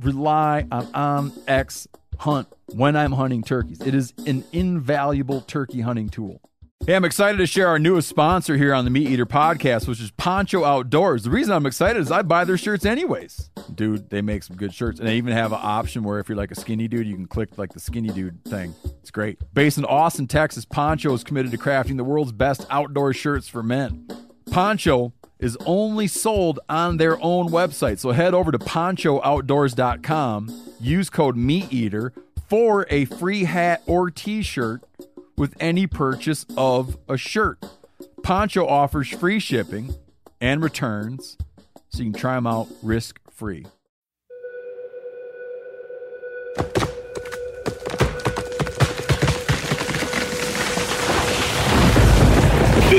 rely on um, OnX Hunt when I'm hunting turkeys. It is an invaluable turkey hunting tool. Hey, I'm excited to share our newest sponsor here on the MeatEater podcast, which is Poncho Outdoors. The reason I'm excited is I buy their shirts anyways. Dude, they make some good shirts. And they even have an option where if you're like a skinny dude, you can click like the skinny dude thing. It's great. Based in Austin, Texas, Poncho is committed to crafting the world's best outdoor shirts for men. Poncho is only sold on their own website. So head over to ponchooutdoors.com, use code MeatEater for a free hat or t shirt with any purchase of a shirt. Poncho offers free shipping and returns, so you can try them out risk free.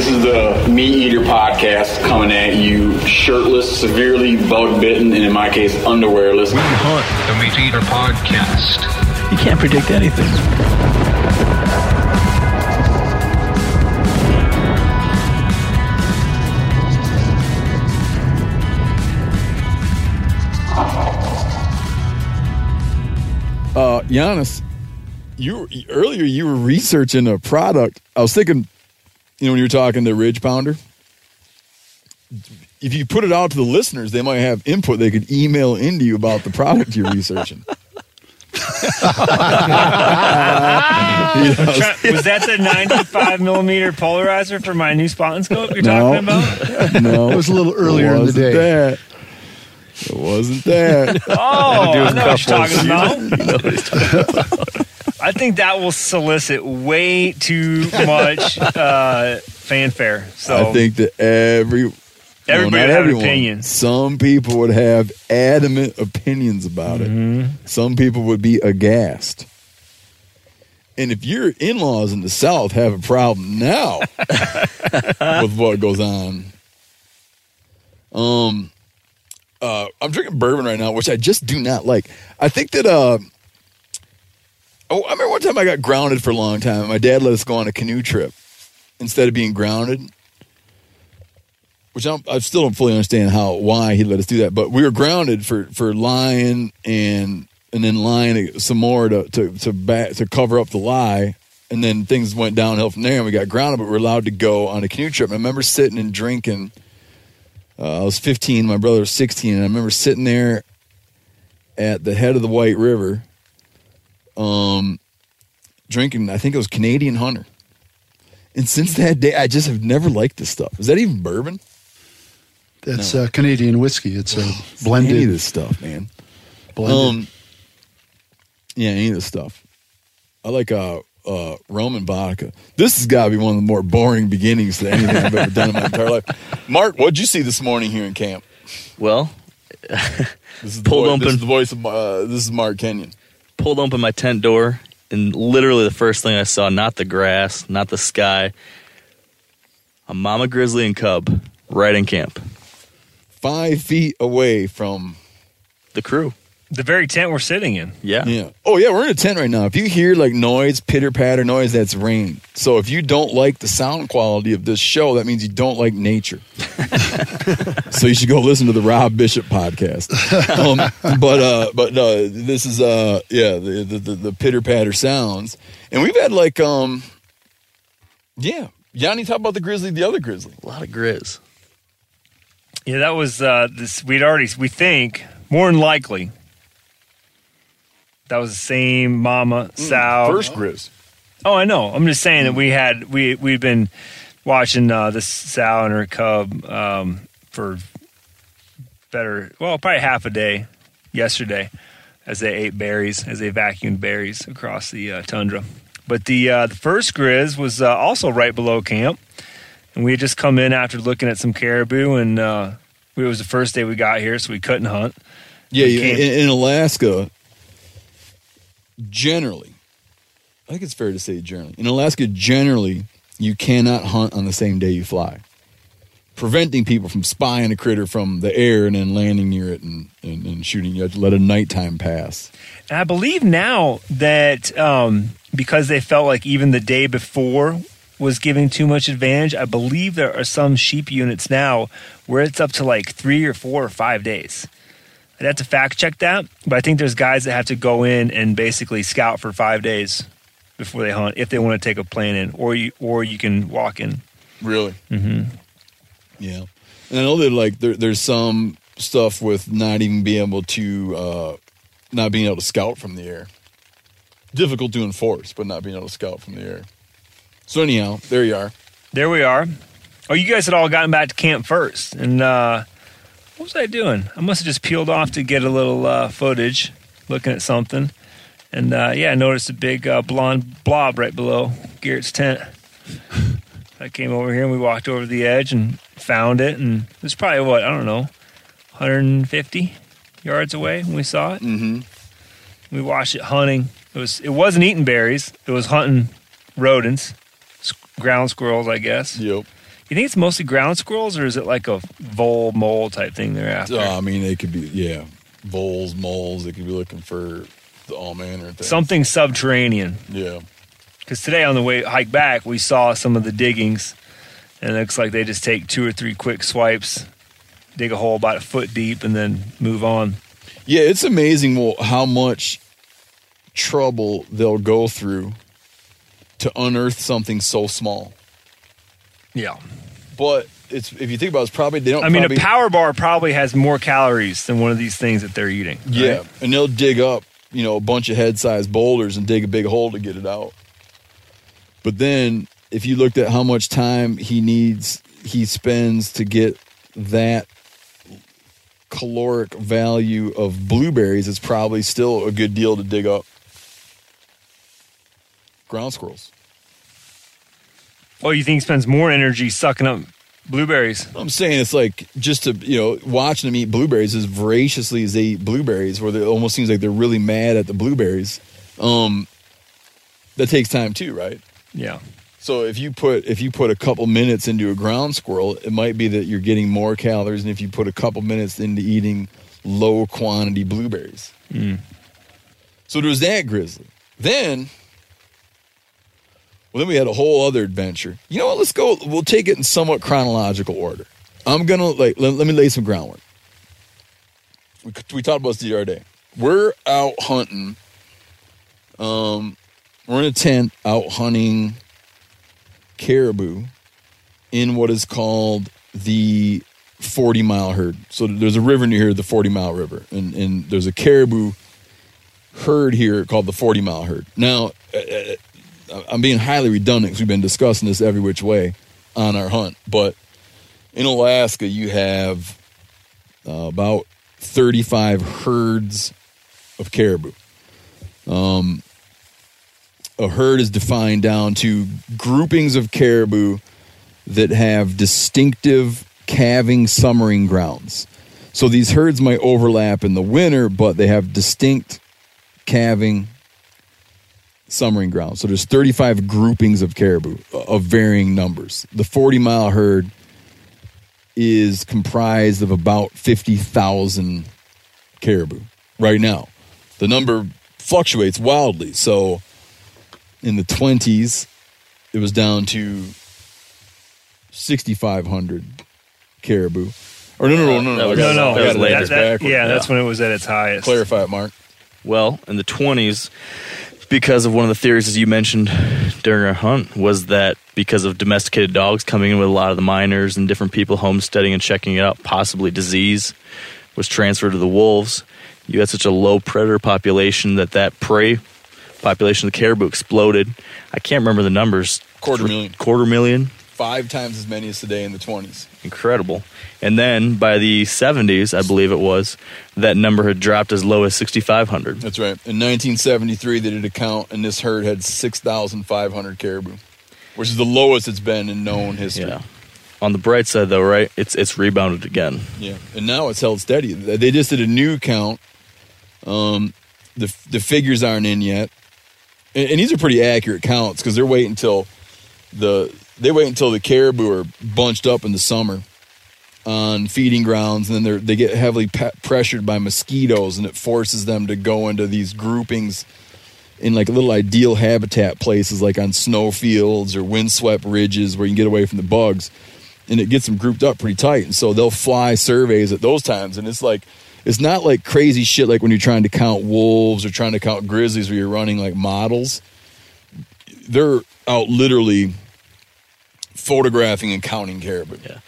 Is the MeatEater podcast coming at you shirtless, severely bug bitten, and in my case, underwearless. We hunt the MeatEater podcast. You can't predict anything. Uh, Janis, you earlier you were researching a product. I was thinking, you know, when you're talking to Ridge Pounder, if you put it out to the listeners, they might have input. They could email into you about the product you're researching. You know, Try- was that the 95 millimeter polarizer for my new spotting scope you're No. talking about? no, It was a little earlier in the wasn't day. That. It wasn't that. Oh, I know what you're talking couples. about. I think that will solicit way too much uh, fanfare. So I think that every Everybody not would have an everyone. opinion. Some people would have adamant opinions about Mm-hmm. it. Some people would be aghast. And if your in-laws in the South have a problem now with what goes on, um, uh, I'm drinking bourbon right now, which I just do not like. I think that uh, oh, I remember one time I got grounded for a long time. My dad let us go on a canoe trip instead of being grounded which I'm, I still don't fully understand how why he let us do that. But we were grounded for for lying and and then lying some more to to to back to cover up the lie. And then things went downhill from there, and we got grounded. But we are allowed to go on a canoe trip. And I remember sitting and drinking. Uh, I was 15, my brother was 16, and I remember sitting there at the head of the White River, um, drinking. I think it was Canadian Hunter. And since that day, I just have never liked this stuff. Is that even bourbon? That's uh, Canadian whiskey. It's a Any of this stuff, man. blended. Um, yeah, any of this stuff. I like uh, uh, and vodka. This has got to be one of the more boring beginnings to anything I've ever done in my entire life. Mark, what'd you see this morning here in camp? Well, This is Pulled voice, open. This is the voice of uh, this is Mark Kenyon. pulled open my tent door, and literally the first thing I saw, not the grass, not the sky, a mama grizzly and cub right in camp. Five feet away from The crew. The very tent we're sitting in. Yeah. yeah. Oh yeah, we're in a tent right now. If you hear like noise, pitter patter noise, that's rain. So if you don't like the sound quality of this show, that means you don't like nature. so you should go listen to the Rob Bishop podcast. Um, but uh, but uh, this is uh, yeah, the the, the, the pitter patter sounds, and we've had like um, yeah, Yanni, talk about the grizzly, the other grizzly. A lot of grizz. Yeah, that was uh, this. We'd already, we think, more than likely, That was the same mama sow. First grizz. Oh, I know. I'm just saying that we had we we've been watching uh, this sow and her cub um, for better well probably half a day yesterday as they ate berries as they vacuumed berries across the uh, tundra. But the uh, the first grizz was uh, also right below camp, and we had just come in after looking at some caribou, and uh, it was the first day we got here, so we couldn't hunt. Yeah, We yeah, came- in, in Alaska, generally, I think it's fair to say generally. In Alaska, generally, you cannot hunt on the same day you fly, preventing people from spying a critter from the air and then landing near it and, and, and shooting. You have to let a nighttime pass. And I believe now that um, because they felt like even the day before was giving too much advantage, I believe there are some sheep units now where it's up to like three or four or five days. I'd have to fact check that, but I think there's guys that have to go in and basically scout for five days before they hunt if they want to take a plane in, or you or you can walk in. Really? Mm-hmm. Yeah. And I know that like there, there's some stuff with not even being able to, uh, not being able to scout from the air. Difficult to enforce, but not being able to scout from the air. So anyhow, there you are. There we are. Oh, you guys had all gotten back to camp first, and uh, what was I doing? I must have just peeled off to get a little uh, footage, looking at something, and uh, yeah, I noticed a big uh, blonde blob right below Garrett's tent. I came over here and we walked over the edge and found it, and it was probably what I don't know, 150 yards away when we saw it. Mm-hmm. We watched it hunting. It was it wasn't eating berries. It was hunting rodents, ground squirrels, I guess. Yep. You think it's mostly ground squirrels, or is it like a vole mole type thing they're after? Uh, I mean, they could be, yeah, voles, moles. They could be looking for all manner of things. Something subterranean. Yeah. Because today on the way hike back, we saw some of the diggings, and it looks like they just take two or three quick swipes, dig a hole about a foot deep, and then move on. Yeah, it's amazing how much trouble they'll go through to unearth something so small. Yeah. But it's if you think about it, it's probably they don't. I mean, probably, a power bar probably has more calories than one of these things that they're eating. right? Yeah, and they'll dig up you know a bunch of head-sized boulders and dig a big hole to get it out. But then, if you looked at how much time he needs, he spends to get that caloric value of blueberries, it's probably still a good deal to dig up. Ground squirrels. Oh, you think he spends more energy sucking up blueberries? I'm saying it's like just to you know watching them eat blueberries as voraciously as they eat blueberries, where it almost seems like they're really mad at the blueberries. Um, that takes time too, right? Yeah. So if you put if you put a couple minutes into a ground squirrel, it might be that you're getting more calories than if you put a couple minutes into eating low quantity blueberries. So there's that grizzly. Then, well, then we had a whole other adventure. You know what? Let's go. We'll take it in somewhat chronological order. I'm gonna like let, let me lay some groundwork. We we talked about this the other day. We're out hunting. Um, we're in a tent out hunting caribou in what is called the 40 mile herd. So there's a river near here, the 40 mile river, and, and there's a caribou herd here called the 40 mile herd. Now, uh, uh, I'm being highly redundant because we've been discussing this every which way on our hunt, but in Alaska, you have uh, about 35 herds of caribou. Um, a herd is defined down to groupings of caribou that have distinctive calving summering grounds. So these herds might overlap in the winter, but they have distinct calving summering grounds. So there's 35 groupings of caribou uh, of varying numbers. The 40 mile herd is comprised of about 50,000 caribou right now. The number fluctuates wildly. So in the 20s, it was down to 6,500 caribou. Or no, no, no, no, That no. was- No, no, it. I got later. that- backwards, that- yeah, that's when it was at its highest. Clarify it, Mark. Well, in the 20s, because of one of the theories, as you mentioned during our hunt, was that because of domesticated dogs coming in with a lot of the miners and different people homesteading and checking it out, possibly disease was transferred to the wolves. you had such a low predator population that that prey population of the caribou exploded. I can't remember the numbers. Quarter million. Quarter million. Five times as many as today in the 20s. Incredible. And then by the 70s, I believe it was, that number had dropped as low as 6,500. That's right. In 1973, they did a count, and this herd had 6,500 caribou, which is the lowest it's been in known history. Yeah. On the bright side, though, right? It's it's rebounded again. Yeah, and now it's held steady. They just did a new count. Um, the the figures aren't in yet, and, and these are pretty accurate counts because they're waiting until the they wait until the caribou are bunched up in the summer on feeding grounds, and then they they get heavily pe- pressured by mosquitoes, and it forces them to go into these groupings in like little ideal habitat places, like on snow fields or windswept ridges where you can get away from the bugs, and it gets them grouped up pretty tight. And so they'll fly surveys at those times, and it's like it's not like crazy shit like when you're trying to count wolves or trying to count grizzlies where you're running like models. They're out literally photographing and counting caribou. Yeah.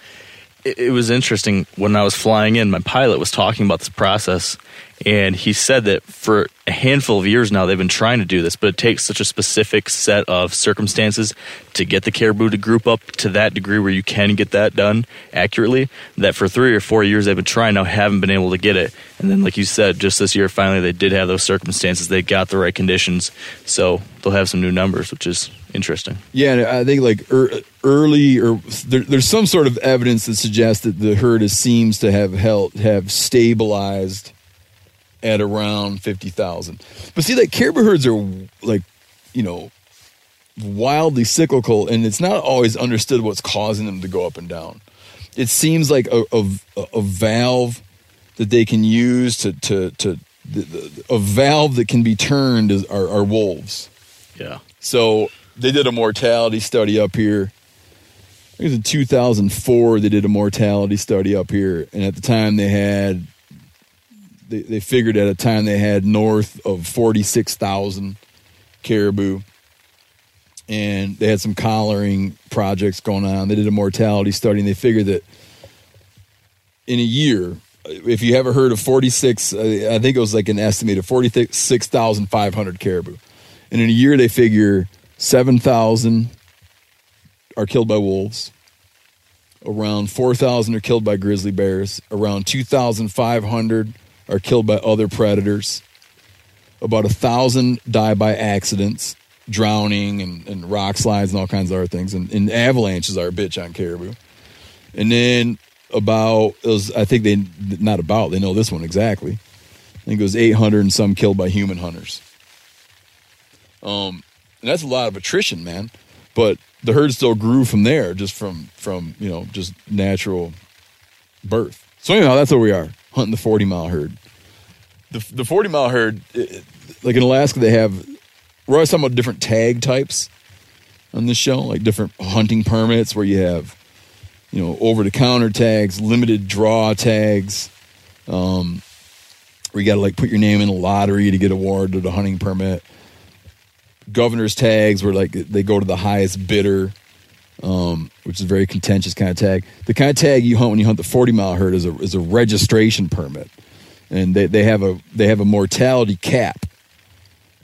It, it was interesting when I was flying in, my pilot was talking about this process, and he said that for a handful of years now, they've been trying to do this, but it takes such a specific set of circumstances to get the caribou to group up to that degree where you can get that done accurately. That for three or four years they've been trying, now haven't been able to get it. And then, like you said, just this year, finally they did have those circumstances. They got the right conditions, so they'll have some new numbers, which is interesting. Yeah, I think like er, early or there, there's some sort of evidence that suggests that the herd is, seems to have held have stabilized at around fifty thousand. But see, like caribou herds are like you know wildly cyclical, and it's not always understood what's causing them to go up and down. It seems like a a, a valve that they can use to to to the, the, a valve that can be turned is are, are wolves. Yeah. So they did a mortality study up here. I think it was in 2004. They did a mortality study up here, and at the time they had they, they figured at a time they had north of 46,000 caribou, and they had some collaring projects going on. They did a mortality study, and they figured that in a year, if you have a herd of 46, uh, I think it was like an estimate of 46,500 caribou. And in a year, they figure 7,000 are killed by wolves. Around 4,000 are killed by grizzly bears. Around 2,500 are killed by other predators. About a thousand die by accidents, drowning and, and rock slides and all kinds of other things. And, and avalanches are a bitch on caribou. And then about, was, I think they, not about, they know this one exactly. I think it was 800 and some killed by human hunters. Um, and that's a lot of attrition, man. But the herd still grew from there, just from from you know just natural birth. So anyhow, that's where we are hunting the forty mile herd. The the forty mile herd, like in Alaska, they have. We're always talking about different tag types on this show, like different hunting permits where you have, you know, over the counter tags, limited draw tags. Um, where you got to like put your name in a lottery to get awarded a hunting permit governor's tags where like they go to the highest bidder, um, which is a very contentious kind of tag. The kind of tag you hunt when you hunt the forty mile herd is a is a registration permit, and they, they have a they have a mortality cap.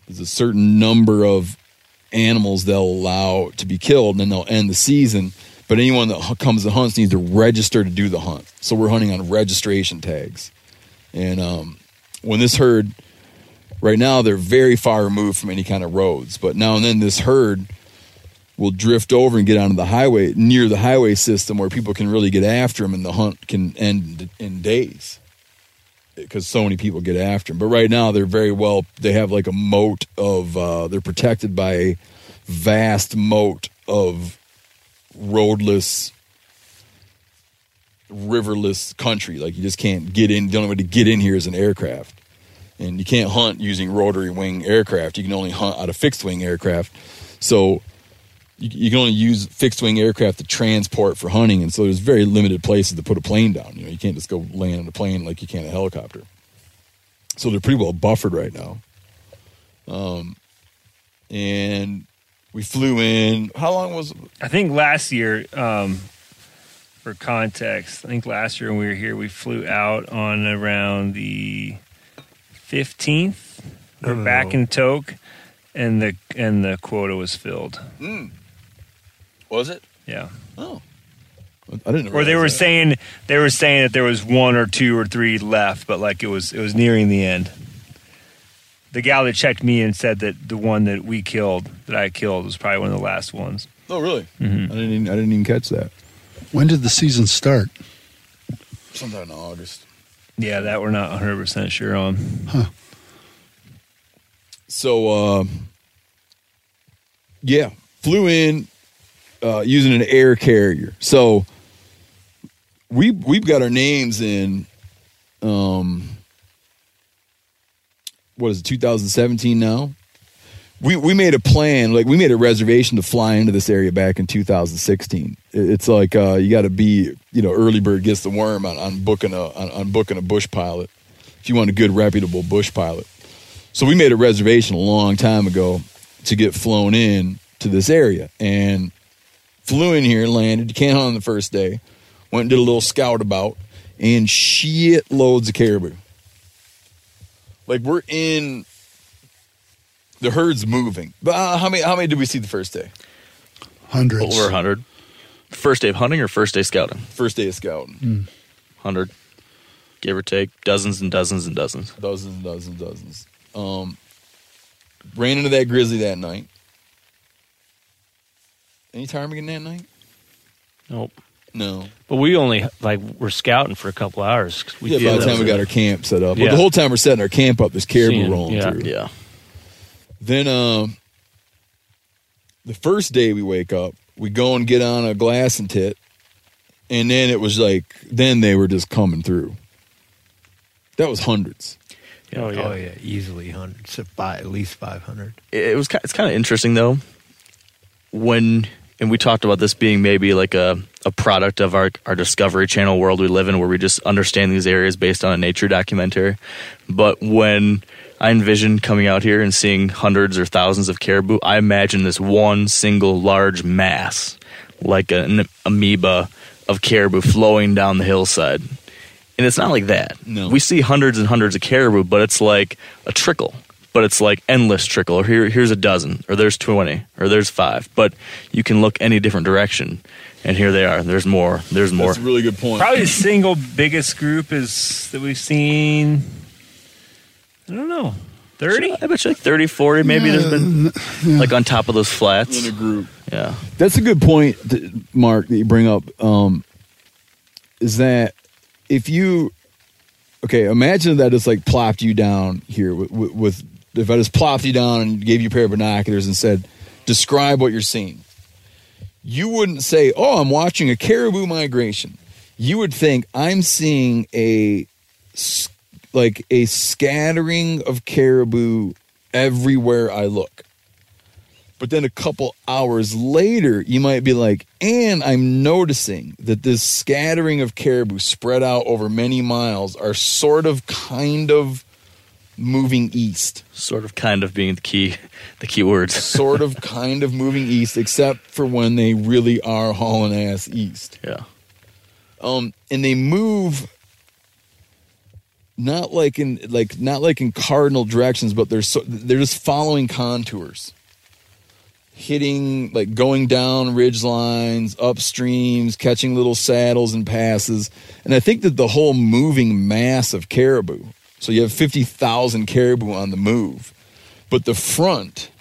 There's a certain number of animals they'll allow to be killed, and then they'll end the season. But anyone that comes to hunts needs to register to do the hunt. So we're hunting on registration tags, and um, when this herd right now they're very far removed from any kind of roads but now and then this herd will drift over and get onto the highway near the highway system where people can really get after them and the hunt can end in days because so many people get after them but right now they're very well they have like a moat of uh, they're protected by a vast moat of roadless riverless country like you just can't get in the only way to get in here is an aircraft and you can't hunt using rotary wing aircraft. You can only hunt out of fixed wing aircraft. So you, you can only use fixed wing aircraft to transport for hunting, and so there's very limited places to put a plane down. You know, you can't just go land on a plane like you can a helicopter. So they're pretty well buffered right now. Um, and we flew in. How long was? It? I think last year, um, for context, I think last year when we were here, we flew out on around the fifteenth. We're No, no, back no. in Tok, and the and the quota was filled. Was it? Yeah. Oh, I didn't. Or they were that. saying they were saying that there was one or two or three left, but like it was it was nearing the end. The gal that checked me and said that the one that we killed, that I killed, was probably one of the last ones. Oh, really? Mhm. I didn't. Even, I didn't even catch that. When did the season start? Sometime in August. Yeah, that we're not 100 percent sure on. Huh. So, uh, yeah, flew in uh, using an air carrier. So we we've got our names in. Um, what is it? 2017 now. We we made a plan, like we made a reservation to fly into this area back in 2016. It's like uh, you got to be, you know, early bird gets the worm on, on booking a on, on booking a bush pilot. If you want a good reputable bush pilot, so we made a reservation a long time ago to get flown in to this area and flew in here, landed. You can't hunt on the first day. Went and did a little scout about and shit loads of caribou. Like we're in the herd's moving. But uh, how many how many did we see the first day? Hundreds. Over 100. First day of hunting or first day scouting? First day of scouting. 100. Give or take. Dozens and dozens and dozens. Dozens and dozens and dozens. Um ran into that grizzly that night. Any time ptarmigan that night? Nope. No. But we only like were scouting for a couple hours. 'cause We yeah, feel by the time we got a- our camp set up. But the whole time we're setting our camp up, there's caribou Seeing- rolling yeah. through. Yeah. Then um the first day we wake up, we go and get on a glassing tit, and then it was like then they were just coming through. That was hundreds. Oh yeah. Oh yeah, easily hundreds, by at least five hundred. it it was it's kind of interesting though when and we talked about this being maybe like a, a product of our, our discovery channel world we live in where we just understand these areas based on a nature documentary. But when i envision coming out here and seeing hundreds or thousands of caribou i imagine this one single large mass like an amoeba of caribou flowing down the hillside. And it's not like that. No. we see hundreds and hundreds of caribou but it's like a trickle but it's like endless trickle or here here's a dozen or there's 20 or there's 5 but you can look any different direction and here they are there's more there's more That's a really good point. Probably the single biggest group is that we've seen. I don't know, thirty. i bet you like 30 40 maybe there's been like on top of those flats in a group. yeah That's a good point, th- Mark, that you bring up. Um, is that if you, okay, imagine that it's like plopped you down here with, with, with if I just plopped you down and gave you a pair of binoculars and said, describe what you're seeing. You wouldn't say, oh, I'm watching a caribou migration. You would think I'm seeing a like a scattering of caribou everywhere I look. But then a couple hours later, you might be like, and I'm noticing that this scattering of caribou spread out over many miles are sort of kind of moving east. sort of kind of being the key the key words Sort of kind of moving east, except for when they really are hauling ass east. yeah Um, and they move not like in like not like in cardinal directions, but they're so, they're just following contours, hitting like going down ridge lines, up streams, catching little saddles and passes. And I think that the whole moving mass of caribou. So you have fifty thousand caribou on the move, but the front,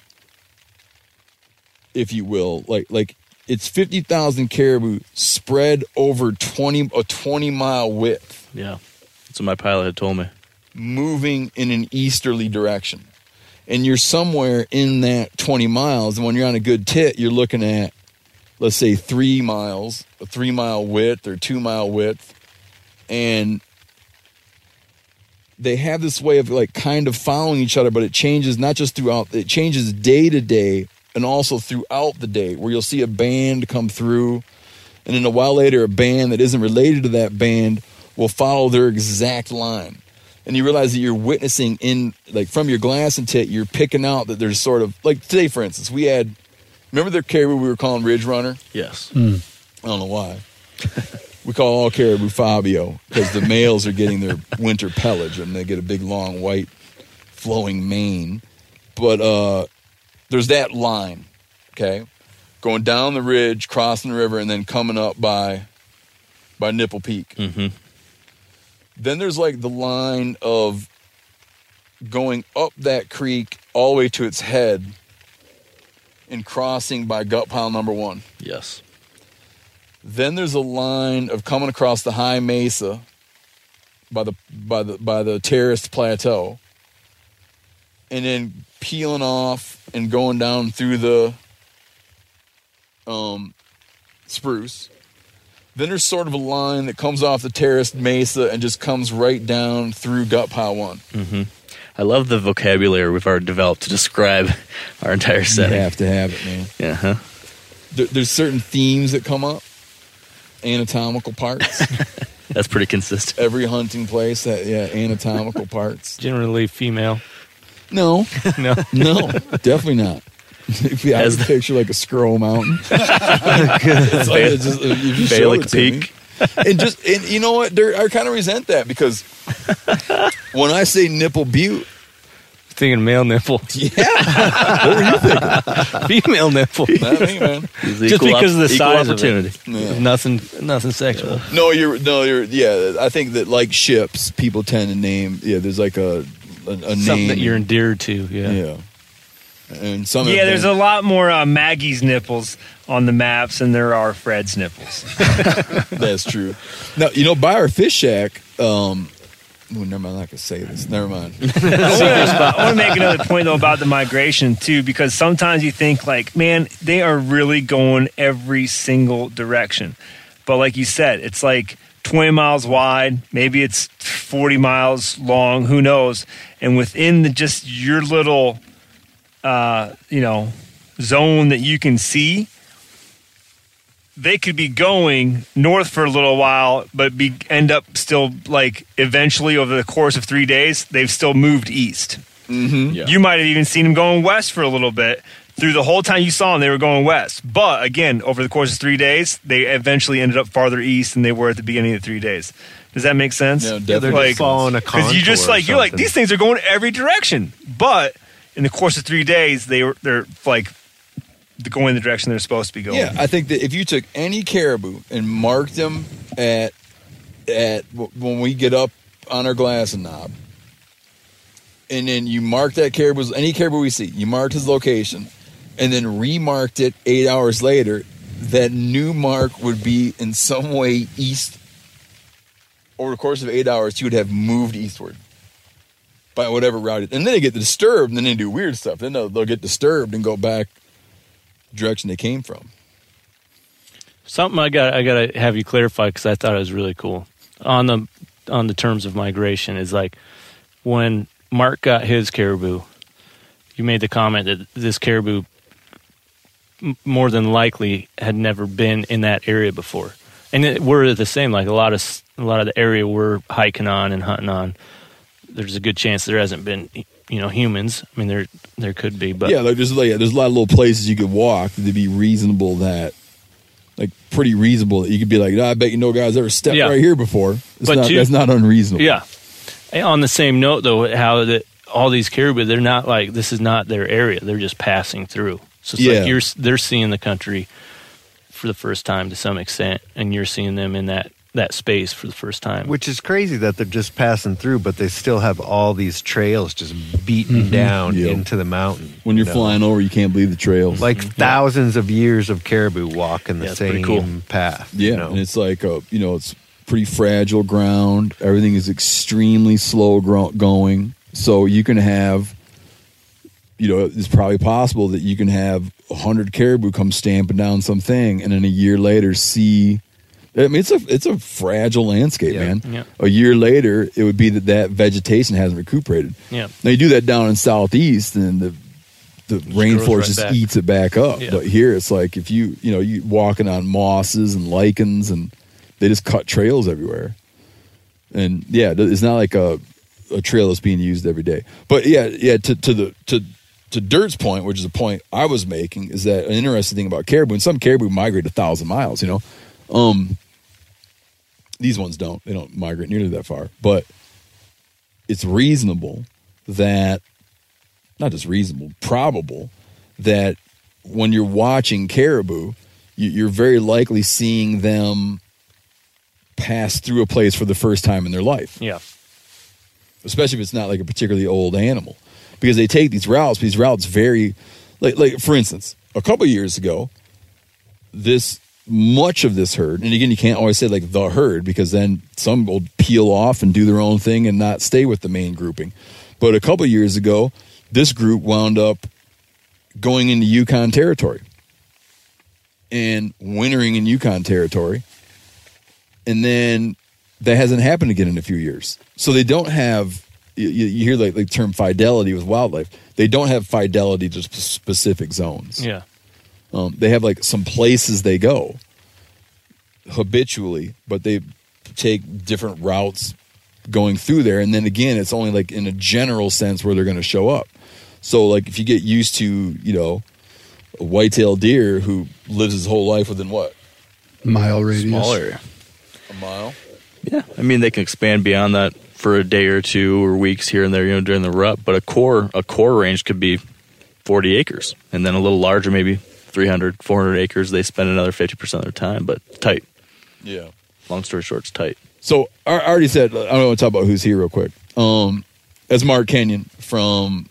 if you will, like like it's fifty thousand caribou spread over twenty a twenty mile width yeah that's what my pilot had told me moving in an easterly direction. And you're somewhere in that 20 miles. And when you're on a good tit, you're looking at, let's say, three miles, a three mile width or two mile width. And they have this way of like kind of following each other, but it changes not just throughout, it changes day to day and also throughout the day, where you'll see a band come through. And then a while later, a band that isn't related to that band will follow their exact line. And you realize that you're witnessing in, like, from your glassing tit, you're picking out that there's sort of, like, today, for instance, we had, remember the caribou we were calling Ridge Runner? yes hmm. I don't know why. we call all caribou Fabio because the males are getting their winter pelage and they get a big long white flowing mane. But uh, there's that line, okay, going down the ridge, crossing the river, and then coming up by by Nipple Peak. Mm-hmm. Then there's like the line of going up that creek all the way to its head and crossing by gut pile number one. Yes. Then there's a line of coming across the high mesa by the by the by the terraced plateau. And then peeling off and going down through the um spruce. Then there's sort of a line that comes off the terraced mesa and just comes right down through gut pile one. hmm I love the vocabulary we've already developed to describe our entire setting. You have to have it, man. Yeah. Huh? There, there's certain themes that come up, anatomical parts. That's pretty consistent. Every hunting place that yeah, anatomical parts. Generally female. No, No. no, definitely not. If you have As a the- picture like a Scro Mountain, It's like it's just- if you show Phallic it to me- Peak. and just and you know what? There, I kind of resent that because when I say nipple butte, Thinking male nipple. yeah, what were you thinking? Female nipple. Not me, man. Just equal because of the size opportunity. of it. Yeah. Nothing nothing sexual. No, you're no, you're yeah. I think that like ships, people tend to name yeah. There's like a a, a Something name that you're endeared to, yeah. yeah. And some Yeah, have there's a lot more uh, Maggie's nipples on the maps than there are Fred's nipples. That's true. Now you know by our fish shack. Um, oh, never mind. I can say this. Never mind. I want to make another point though about the migration too, because sometimes you think like, man, they are really going every single direction, but like you said, it's like 20 miles wide, maybe it's 40 miles long, who knows? And within the just your little, uh, you know, zone that you can see, they could be going north for a little while, but be end up still like eventually over the course of three days, they've still moved east. Mm-hmm. Yeah. You might have even seen them going west for a little bit. Through the whole time you saw them, they were going west. But again, over the course of three days, they eventually ended up farther east than they were at the beginning of the three days. Does that make sense? Yeah, yeah, they're Like, just following a contour. Because you just like you're like these things are going every direction, but in the course of three days, they were they're like going the direction they're supposed to be going. Yeah, I think that if you took any caribou and marked them at at when we get up on our glass knob, and then you mark that caribou, any caribou we see, you marked his location, and then remarked it eight hours later, that new mark would be in some way east. Over the course of eight hours, he would have moved eastward by whatever route. And then they get disturbed, and then they do weird stuff. Then they'll, they'll get disturbed and go back direction they came from. Something I got I got to have you clarify because I thought it was really cool on the on the terms of migration is like when Mark got his caribou, you made the comment that this caribou more than likely had never been in that area before, and it, we're the same. Like a lot of a lot of the area we're hiking on and hunting on, there's a good chance there hasn't been you know humans. I mean there there could be, but yeah, like there's like there's a lot of little places you could walk to be reasonable that like pretty reasonable that you could be like, "Ah, I bet you no guy's ever stepped Yeah. right here before. It's But not, you- that's not unreasonable. Yeah. On the same note, though, how that all these caribou, they're not like this is not their area. They're just passing through. So it's Yeah. like you're they're seeing the country for the first time to some extent, and you're seeing them in that that space for the first time. Which is crazy that they're just passing through, but they still have all these trails just beaten down Yeah. into the mountain. When you're you know? flying over, you can't believe the trails. like thousands of years of caribou walk in the Yeah, pretty same cool. path. yeah, you know? and it's like uh, you know, it's pretty fragile ground. Everything is extremely slow gro- going, so you can have. You know, it's probably possible that you can have a hundred caribou come stamping down something, and then a year later see I mean, it's a it's a fragile landscape, Yeah. man. Yeah. A year later, it would be that that vegetation hasn't recuperated. Yeah. Now you do that down in southeast, and the the rainforest right just back. eats it back up. Yeah. But here, it's like if you you know you walking on mosses and lichens, and they just cut trails everywhere. And yeah, it's not like a a trail that's being used every day. But yeah, yeah. To to the to to Dirt's point, which is a point I was making, is that an interesting thing about caribou, and some caribou migrate a thousand miles. You know, um, these ones don't. They don't migrate nearly that far. But it's reasonable that not just reasonable, probable that when you're watching caribou, you, you're very likely seeing them pass through a place for the first time in their life. Yeah. especially if it's not like a particularly old animal, because they take these routes. These routes vary. Like, like for instance, a couple years ago, this much of this herd, and again, you can't always say like the herd because then some will peel off and do their own thing and not stay with the main grouping. But a couple years ago, this group wound up going into Yukon territory and wintering in Yukon territory. And then that hasn't happened again in a few years. So they don't have, you, you you hear like the term fidelity with wildlife. They don't have fidelity to specific zones. Yeah. Um, they have like some places they go habitually, but they take different routes going through there. And then again, it's only like in a general sense where they're going to show up. So like if you get used to, you know, a white-tailed deer who lives his whole life within what? Mile radius. Small area. A mile? Yeah, I mean they can expand beyond that for a day or two or weeks here and there, you know, during the rut. But a core a core range could be 40 acres, and then a little larger, maybe 300, 400 acres. They spend another 50 percent of their time, but tight. Yeah. Long story short, it's tight. So I already said I don't want to talk about who's here real quick. Um, as Mark Kenyon from,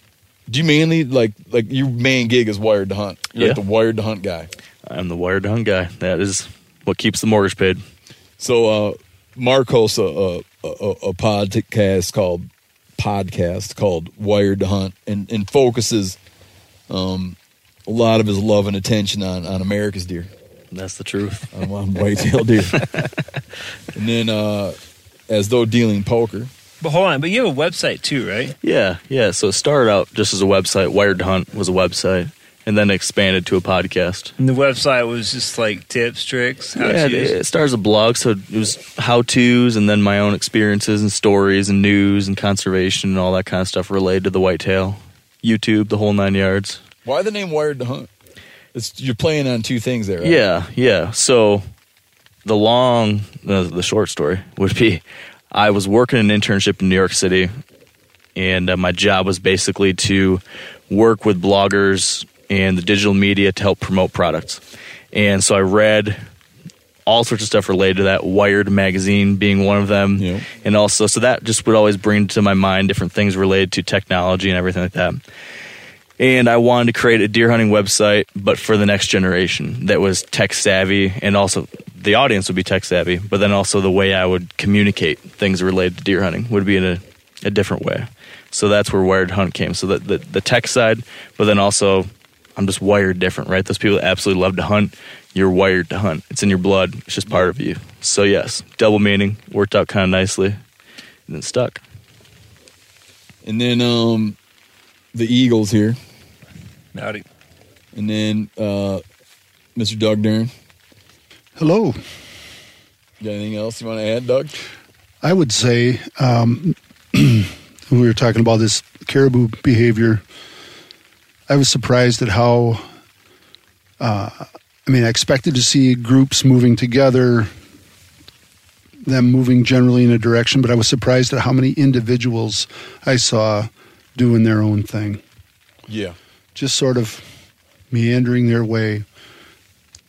do you mainly like like your main gig is wired to hunt? You're like Yeah. the wired to hunt guy. I'm the wired to hunt guy. That is what keeps the mortgage paid. So uh, Mark hosts a, a, a, a podcast called podcast called Wired to Hunt and, and focuses um, a lot of his love and attention on, on America's deer. That's the truth. On, on white-tailed deer. and then uh, as though dealing poker. But hold on, but you have a website too, right? Yeah, yeah. So it started out just as a website. Wired to Hunt was a website, and then expanded to a podcast. And the website was just like tips, tricks, how yeah, it, to use. it started as a blog, so it was how tos, and then my own experiences and stories and news and conservation and all that kind of stuff related to the whitetail. YouTube, the whole nine yards. Why the name Wired to Hunt? It's, you're playing on two things there, right? Yeah, yeah. So the long, the, the short story would be I was working an internship in New York City, and uh, my job was basically to work with bloggers and the digital media to help promote products. And so I read all sorts of stuff related to that, Wired magazine being one of them. And also, so that just would always bring to my mind different things related to technology and everything like that and I wanted to create a deer hunting website, but for the next generation that was tech savvy, and also the audience would be tech savvy, but then also the way I would communicate things related to deer hunting would be in a, a different way. So that's where Wired Hunt came. So the, the the tech side, but then also I'm just wired different, right? Those people that absolutely love to hunt, you're wired to hunt. It's in your blood. It's just part of you. So yes, double meaning worked out kind of nicely, and then stuck. And then um, the Eagles here. Howdy. And then uh, Mr. Doug Duren. Hello. Got anything else you want to add, Doug? I would say um, we were talking about this caribou behavior. I was surprised at how. Uh, I mean, I expected to see groups moving together, them moving generally in a direction, but I was surprised at how many individuals I saw doing their own thing, Yeah. just sort of meandering their way,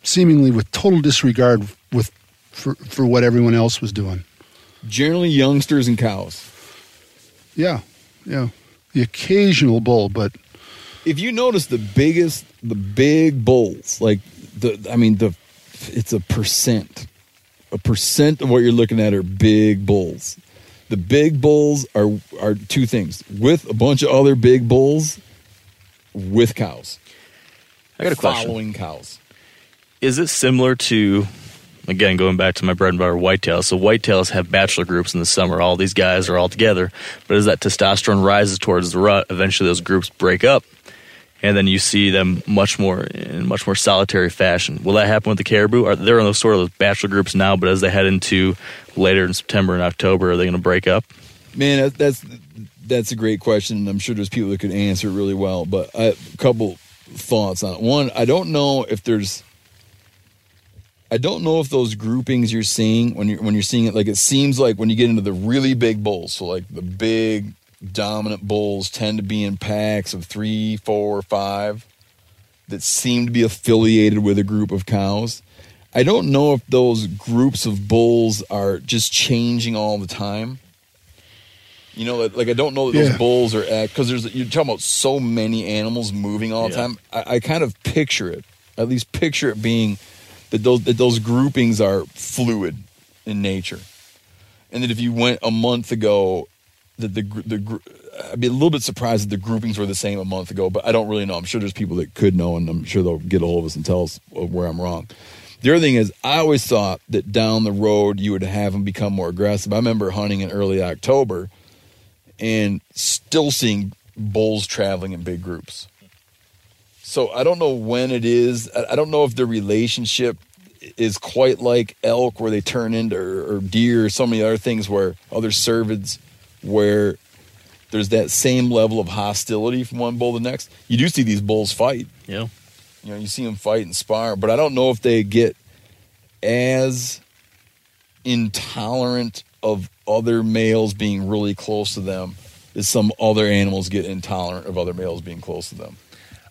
seemingly with total disregard with for, for what everyone else was doing. Generally, youngsters and cows. Yeah, yeah. The occasional bull, but If you notice the biggest, the big bulls, like the, I mean, the, it's a percent. A percent of what you're looking at are big bulls. The big bulls are are two things with a bunch of other big bulls, with cows. I got a question. Following cows. is it similar to again going back to my bread and butter whitetails so whitetails have bachelor groups in the summer all these guys are all together but as that testosterone rises towards the rut eventually those groups break up and then you see them much more in much more solitary fashion will that happen with the caribou are they're in those sort of those bachelor groups now but as they head into later in september and october are they going to break up Man, that's that's a great question, I'm sure there's people that could answer it really well. But a couple thoughts on it. One, I don't know if there's, I don't know if those groupings you're seeing when you're when you're seeing it, like it seems like when you get into the really big bulls, so like the big dominant bulls tend to be in packs of three, four, five that seem to be affiliated with a group of cows. I don't know if those groups of bulls are just changing all the time. You know, like, like I don't know that those Yeah. bulls are at because there's you're talking about so many animals moving all the Yeah. time. I, I kind of picture it, at least picture it being that those that those groupings are fluid in nature, and that if you went a month ago, that the the I'd be a little bit surprised that the groupings were the same a month ago, but I don't really know. I'm sure there's people that could know, and I'm sure they'll get a hold of us and tell us where I'm wrong. The other thing is, I always thought that down the road you would have them become more aggressive. I remember hunting in early October and still seeing bulls traveling in big groups. So I don't know when it is. I don't know if the relationship is quite like elk, where they turn into, or, or deer, or so many other things, where other cervids, where there's that same level of hostility from one bull to the next. You do see these bulls fight. Yeah. You know, you see them fight and spar, but I don't know if they get as intolerant of other males being really close to them as some other animals get intolerant of other males being close to them.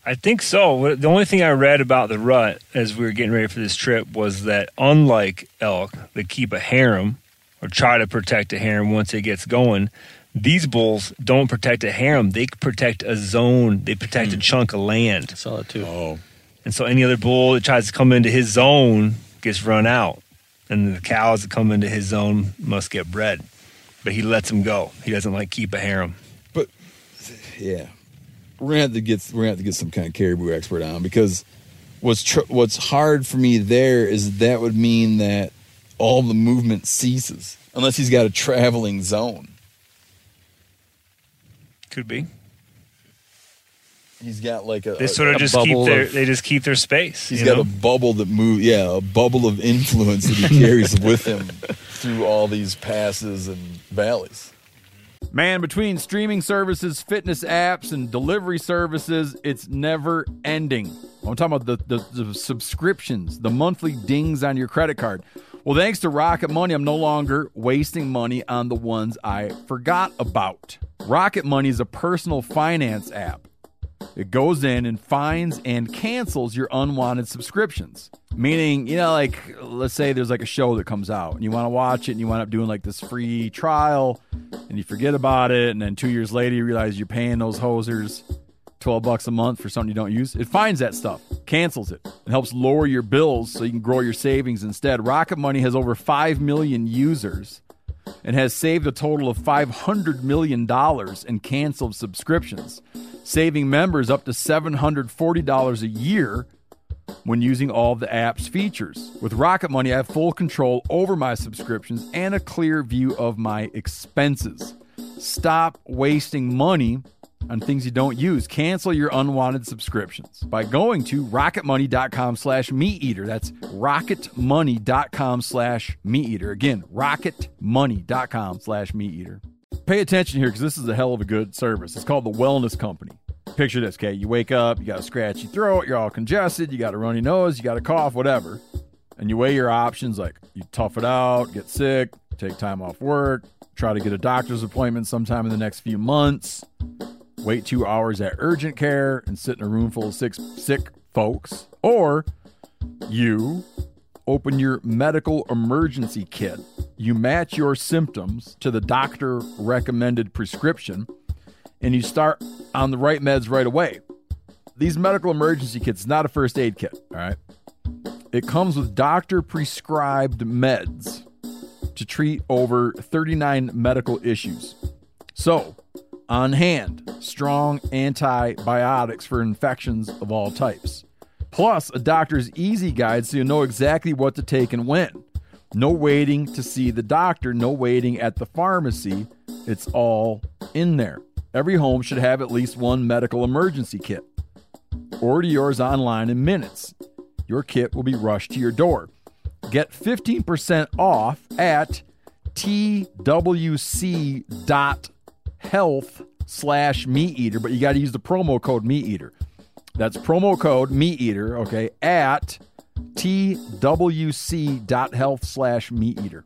I think so. The only thing I read about the rut as we were getting ready for this trip was that unlike elk that keep a harem or try to protect a harem once it gets going, these bulls don't protect a harem. They protect a zone. They protect a hmm. chunk of land. I saw that too. Oh. And so any other bull that tries to come into his zone gets run out. And the cows that come into his zone must get bred. But he lets them go. He doesn't like keep a harem. But yeah, we're gonna have to get we're gonna have to get some kind of caribou expert on because what's tr- what's hard for me there is that would mean that all the movement ceases unless he's got a traveling zone. Could be. He's got like a They a- sort of a just keep their of- they just keep their space. He's you got know? a bubble that move, yeah, a bubble of influence that he carries with him through all these passes and valleys. Man, between streaming services, fitness apps, and delivery services, it's never ending. I'm talking about the, the, the subscriptions, the monthly dings on your credit card. Well, thanks to Rocket Money, I'm no longer wasting money on the ones I forgot about. Rocket Money is a personal finance app. It goes in and finds and cancels your unwanted subscriptions. Meaning, you know, like let's say there's like a show that comes out and you want to watch it and you wind up doing like this free trial and you forget about it and then two years later you realize you're paying those hosers 12 bucks a month for something you don't use. It finds that stuff, cancels it, and helps lower your bills so you can grow your savings instead. Rocket Money has over 5 million users and has saved a total of $500 million in canceled subscriptions, saving members up to $740 a year when using all of the app's features. With Rocket Money, I have full control over my subscriptions and a clear view of my expenses. Stop wasting money on things you don't use. Cancel your unwanted subscriptions by going to rocketmoney.com slash meat eater. That's rocketmoney.com slash meat eater. Again, rocketmoney.com slash meat eater. Pay attention here because this is a hell of a good service. It's called the Wellness Company. Picture this, okay? You wake up, you got a scratchy throat, you're all congested, you got a runny nose, you got a cough, whatever. And you weigh your options like you tough it out, get sick, take time off work, try to get a doctor's appointment sometime in the next few months, wait two hours at urgent care and sit in a room full of sick, sick folks. Or you open your medical emergency kit. You match your symptoms to the doctor recommended prescription and you start on the right meds right away. These medical emergency kits not a first aid kit, all right? It comes with doctor prescribed meds to treat over 39 medical issues. So, on hand, strong antibiotics for infections of all types. Plus, a doctor's easy guide so you know exactly what to take and when. No waiting to see the doctor, no waiting at the pharmacy. It's all in there. Every home should have at least one medical emergency kit. Order yours online in minutes. Your kit will be rushed to your door. Get 15% off at twc.health slash meat eater, but you got to use the promo code meat eater. That's promo code meat eater, okay, at twc.health slash meat eater.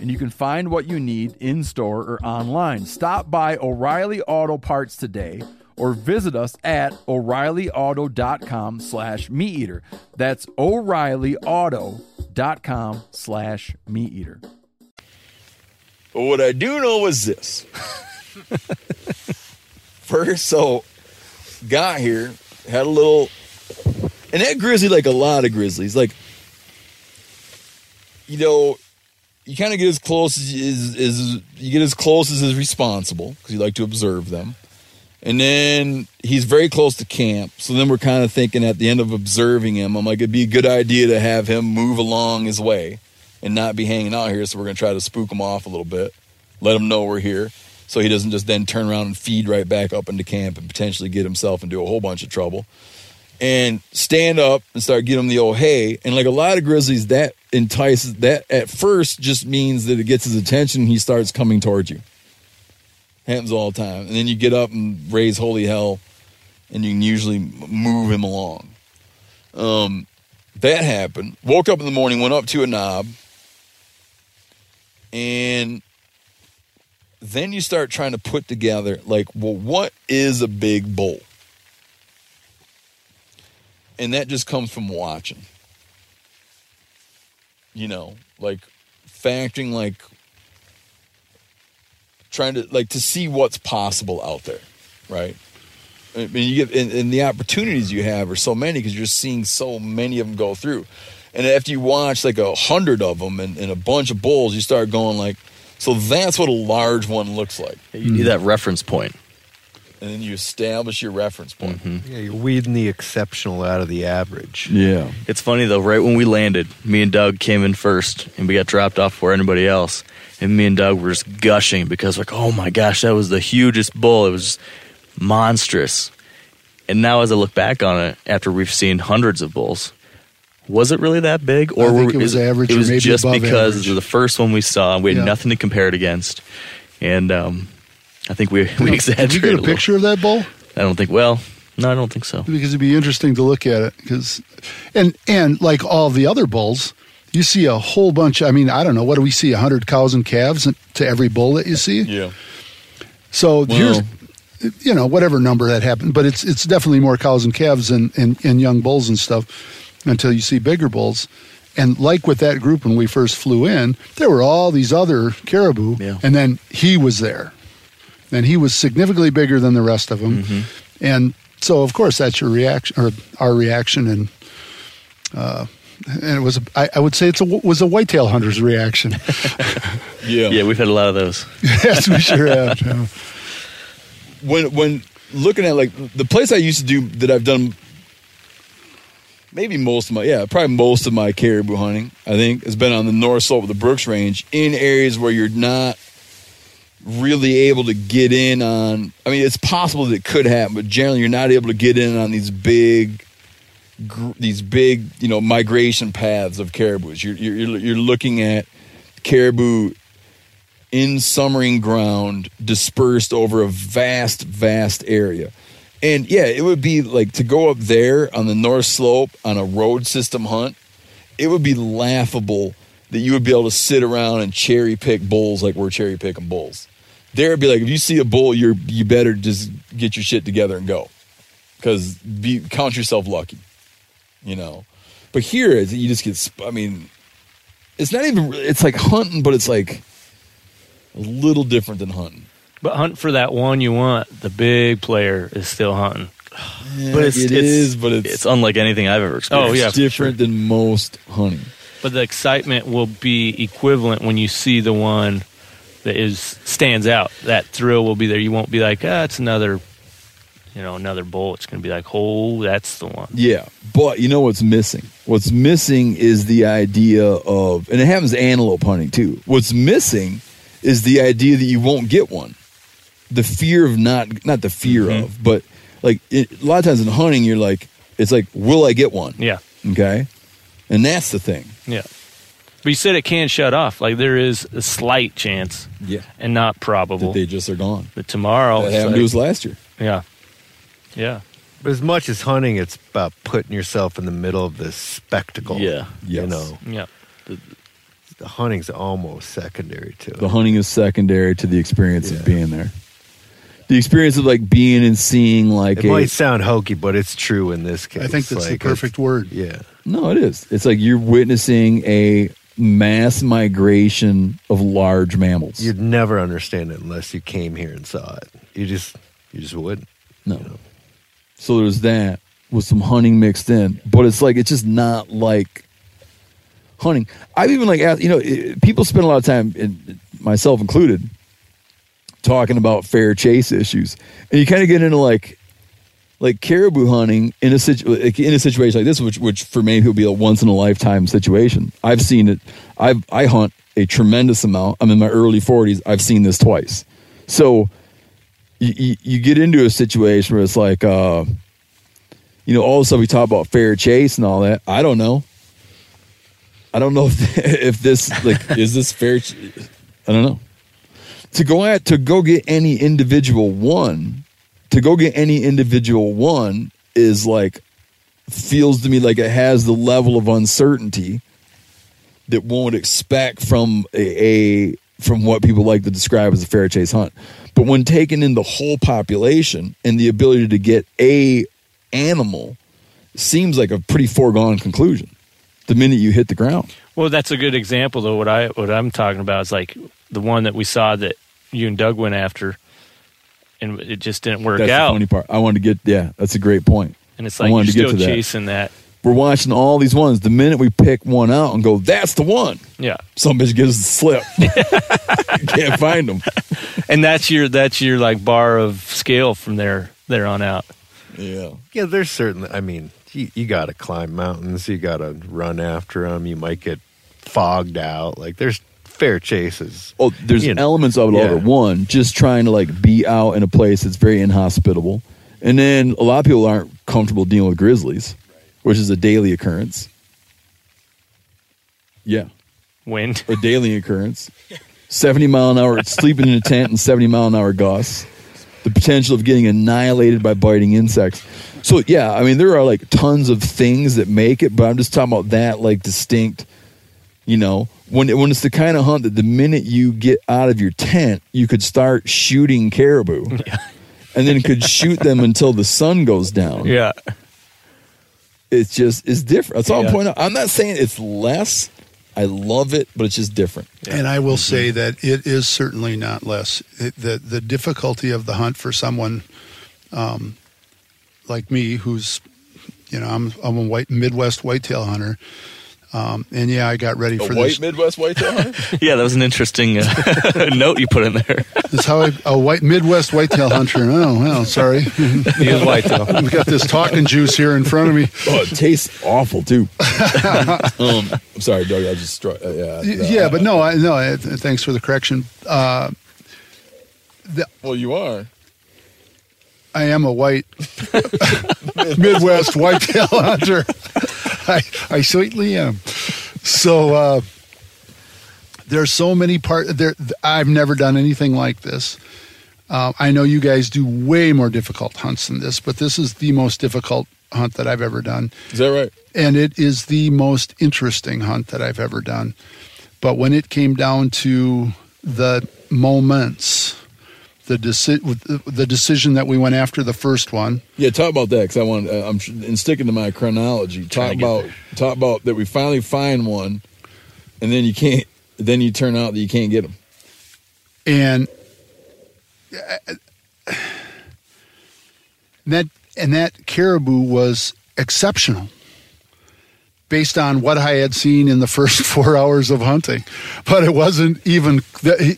and you can find what you need in store or online. Stop by O'Reilly Auto Parts today or visit us at o'reillyauto.com slash meat eater. That's o'reillyauto.com slash meat eater. But what I do know is this. First, so got here, had a little, and that grizzly, like a lot of grizzlies, like, you know, you kind of get as close as, as, as you get as close as is responsible because you like to observe them. And then he's very close to camp. So then we're kind of thinking at the end of observing him, I'm like, it'd be a good idea to have him move along his way and not be hanging out here. So we're going to try to spook him off a little bit, let him know we're here. So he doesn't just then turn around and feed right back up into camp and potentially get himself into a whole bunch of trouble. And stand up and start getting him the old hey. And like a lot of grizzlies, that entices, that at first just means that it gets his attention he starts coming towards you. Happens all the time. And then you get up and raise holy hell and you can usually move him along. Um, that happened. Woke up in the morning, went up to a knob, and then you start trying to put together, like, well, what is a big bull? And that just comes from watching. You know, like factoring, like trying to like to see what's possible out there, right? I mean, you get and, and the opportunities you have are so many because you're seeing so many of them go through. And after you watch like a hundred of them and, and a bunch of bulls, you start going like, so that's what a large one looks like. You need that reference point. And then you establish your reference point. Yeah, you're weeding the exceptional out of the average. Yeah. It's funny though, right when we landed, me and Doug came in first and we got dropped off before anybody else. And me and Doug were just gushing because like, oh my gosh, that was the hugest bull. It was monstrous. And now as I look back on it, after we've seen hundreds of bulls, was it really that big? I think were- it was is average It or was just above because average. of the first one we saw. We had Yeah. nothing to compare it against. And um, I think we, we Did exaggerated you get a little. picture of that bull? I don't think, well, no, I don't think so. because it'd be interesting to look at it because and and like all the other bulls you see a whole bunch i mean i don't know what do we see A 100 cows and calves to every bull that you see Yeah. so Wow. here's you know whatever number that happened but it's it's definitely more cows and calves and, and and young bulls and stuff until you see bigger bulls and like with that group when we first flew in there were all these other caribou Yeah. and then he was there and he was significantly bigger than the rest of them and so of course that's your reaction or our reaction and uh and it was a, I, I would say it's a was a whitetail hunter's reaction Yeah. Yeah, we've had a lot of those. yes we sure have yeah. when when looking at like the place I used to do that I've done maybe most of my yeah probably most of my caribou hunting I think has been on the north slope of the Brooks Range in areas where you're not really able to get in on I mean it's possible that it could happen but generally you're not able to get in on these big gr- these big you know migration paths of caribous you're you're, you're looking at caribou in summering ground dispersed over a vast, vast area. And yeah, it would be like to go up there on the north slope on a road system hunt, it would be laughable that you would be able to sit around and cherry pick bulls like we're cherry picking bulls. There would be like if you see a bull, you're you better just get your shit together and go. Because be count yourself lucky. You know. But here is you just get I mean it's not even it's like hunting, but it's like a little different than hunting. But hunt for that one you want. The big player is still hunting. But it's, it it's, is, but it's, it's unlike anything I've ever oh, experienced. Oh, yeah. it's different than most hunting. But the excitement will be equivalent when you see the one that is stands out. That thrill will be there. You won't be like, ah, it's another, you know, another bull. It's going to be like, oh, that's the one. Yeah, but you know what's missing? What's missing is the idea of, and it happens to antelope hunting too. What's missing is the idea that you won't get one. The fear of not, not the fear Mm-hmm. of, but like it, a lot of times in hunting, you're like, it's like, will I get one? Yeah, Okay, and that's the thing. Yeah. But you said it can shut off. Like there is a slight chance, Yeah, and not probable, that they just are gone. But tomorrow. That it's happened to us last year. yeah, yeah. But as much as hunting, it's about putting yourself in the middle of this spectacle. Yeah. You Yes. know, Yeah. the hunting's almost secondary to it. The hunting is secondary to the experience Yeah. of being there. The experience of like being and seeing like It a, might sound hokey, but it's true in this case. I think that's the perfect word. Yeah. No, it is. It's like you're witnessing a mass migration of large mammals. You'd never understand it unless you came here and saw it. You just, you just wouldn't. no. So there's that with some hunting mixed in, but it's like it's just not like hunting. I've even like asked, you know, it, people spend a lot of time, and myself included, talking about fair chase issues, and you kind of get into like like caribou hunting in a situ- in a situation like this, which which for many people be a once in a lifetime situation. I've seen it. I've I hunt a tremendous amount. I'm in my early 40s. I've seen this twice. So you, you, you get into a situation where it's like, uh, you know, all the stuff we talk about fair chase and all that. I don't know. I don't know if, if this like is this fair. ch- I don't know. To go at to go get any individual one, to go get any individual one is like feels to me like it has the level of uncertainty that one would expect from a, a from what people like to describe as a fair chase hunt. But when taken in the whole population and the ability to get a animal seems like a pretty foregone conclusion the minute you hit the ground. Well, that's a good example, though. What I what I'm talking about is like the one that we saw that you and Doug went after, and it just didn't work That's out. the funny part. I wanted to get yeah, that's a great point. And it's like you're wanted to get still to that. chasing that. We're watching all these ones. The minute we pick one out and go, that's the one. Yeah, Some bitch gives us the slip. Can't find them. and that's your that's your like bar of scale from there there on out. Yeah. Yeah, there's certainly, I mean, you, you got to climb mountains. You got to run after them. You might get fogged out. Like, there's fair chases. Oh, there's You know. elements of it all. Over. One, just trying to like be out in a place that's very inhospitable, and then a lot of people aren't comfortable dealing with grizzlies, which is a daily occurrence. Yeah, Wind. a daily occurrence. Seventy mile an hour sleeping in a tent and seventy mile an hour gusts. The potential of getting annihilated by biting insects. So yeah, I mean there are like tons of things that make it, but I'm just talking about that like distinct. You know, when when it's the kind of hunt that the minute you get out of your tent, you could start shooting caribou, and then could shoot them until the sun goes down. Yeah, It's just it's different. That's all Yeah. I'm pointing out. I'm not saying it's less. I love it, but it's just different. And I will say that it is certainly not less. It, the the difficulty of the hunt for someone um, like me, who's you know I'm I'm a white Midwest whitetail hunter, um, and yeah, I got ready for this. White Midwest whitetail hunter. Yeah, that was an interesting uh, note you put in there. That's how I a white Midwest whitetail hunter. Oh well, sorry. he is whitetail. we got this talking juice here in front of me. Oh, it tastes awful too. um, I'm sorry, Doug. I just struck. Uh, yeah, yeah, but no, I no. I, thanks for the correction. Uh, well, you are. I am a white Midwest whitetail hunter. I, I certainly am. So uh, there's so many part there. I've never done anything like this. Uh, I know you guys do way more difficult hunts than this, but this is the most difficult hunt that I've ever done, Is that right? and it is the most interesting hunt that I've ever done. But when it came down to the moments, the deci- the decision that we went after the first one, Yeah, talk about that because I want. Uh, I'm and sticking to my chronology. Talk about talk about that we finally find one, and then you can't. Then you turn out that you can't get them. and uh, that and that caribou was exceptional based on what I had seen in the first four hours of hunting. But it wasn't even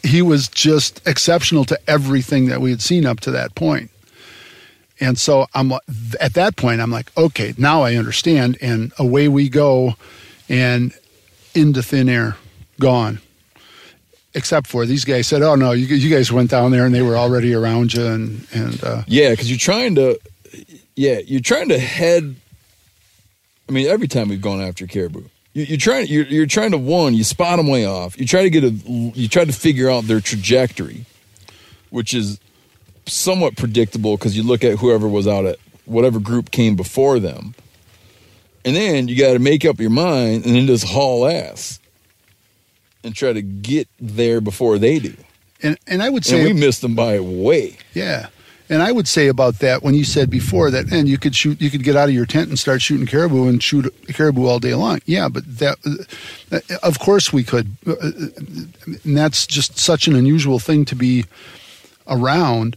he was just exceptional to everything that we had seen up to that point. And so I'm at that point, I'm like, okay, now I understand. And away we go and into thin air, gone. Except for these guys said, oh no, you, you guys went down there and they were already around you. And, and uh, Yeah, because you're trying to, yeah, you're trying to head. I mean, every time we've gone after caribou, you, you're trying. You're, you're trying to one. You spot them way off. You try to get a. You try to figure out their trajectory, which is somewhat predictable because you look at whoever was out at whatever group came before them, and then you got to make up your mind and then just haul ass and try to get there before they do. and, and I would say And we missed them by way. Yeah. And I would say about that when you said before that, and you could shoot, you could get out of your tent and start shooting caribou and shoot caribou all day long. Yeah, but that, uh, of course, we could. Uh, uh, And that's just such an unusual thing to be around.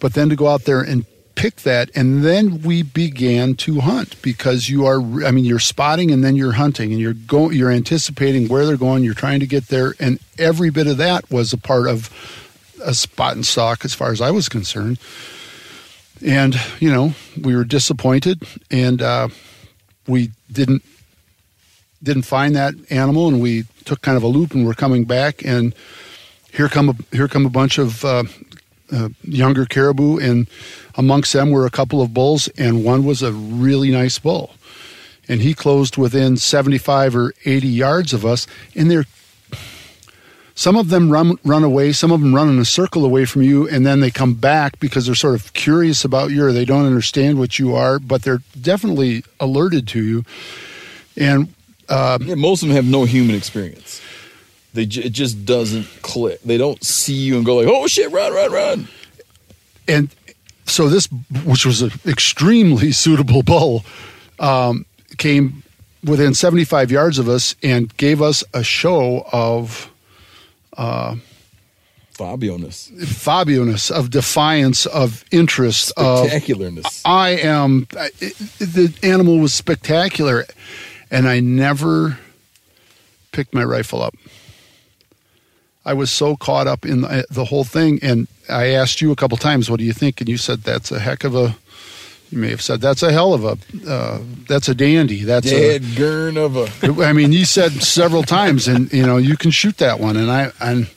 But then to go out there and pick that, and then we began to hunt because you are. I mean, you're spotting and then you're hunting, and you're going, you're anticipating where they're going. You're trying to get there, and every bit of that was a part of a spot in stock as far as I was concerned. And, you know, we were disappointed and uh, we didn't didn't find that animal and we took kind of a loop and we're coming back and here come a, here come a bunch of uh, uh, younger caribou and amongst them were a couple of bulls and one was a really nice bull and he closed within 75 or 80 yards of us and they're some of them run run away some of them run in a circle away from you and then they come back because they're sort of curious about you or they don't understand what you are but they're definitely alerted to you and uh, yeah, most of them have no human experience. They j- it just doesn't click. They don't see you and go like, "Oh shit, run, run, run!" and so this which was an extremely suitable bull um, came within 75 yards of us and gave us a show of uh, Fabio-ness. Fabio-ness, of defiance, of interest, of Spectacularness. I am. I- it- the animal was spectacular, and I never picked my rifle up. I was so caught up in the, the whole thing, and I asked you a couple times, "What do you think?" And you said, "That's a heck of a." You may have said, "That's a hell of a. Uh, that's a dandy. That's a." Dead gurn of a. I mean, you said several times, and you know, you can shoot that one, and I, and,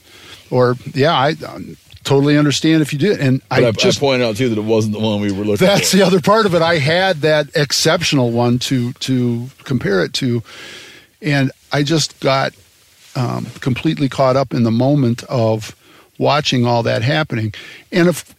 or yeah, I um, totally understand if you did, and I, I just I pointed out too that it wasn't the one we were looking at. that's for. the other part of it. I had that exceptional one to to compare it to, and I just got um, completely caught up in the moment of watching all that happening, and if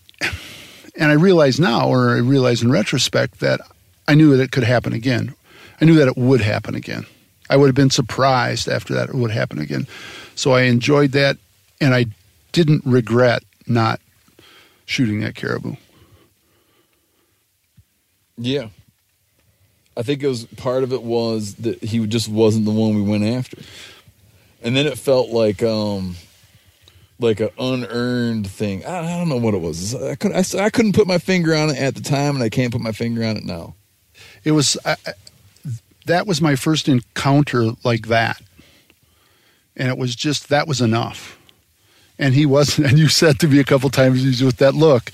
and I realize now, or I realize in retrospect, that I knew that it could happen again. I knew that it would happen again. I would have been surprised after that it would happen again. So I enjoyed that, and I didn't regret not shooting that caribou. Yeah. I think it was part of it was that he just wasn't the one we went after. And then it felt like um like an unearned thing. I, I don't know what it was. I couldn't I, I couldn't put my finger on it at the time and I can't put my finger on it now. it was I- that was my first encounter like that and it was just that was enough and he wasn't and you said to me a couple times he's with that look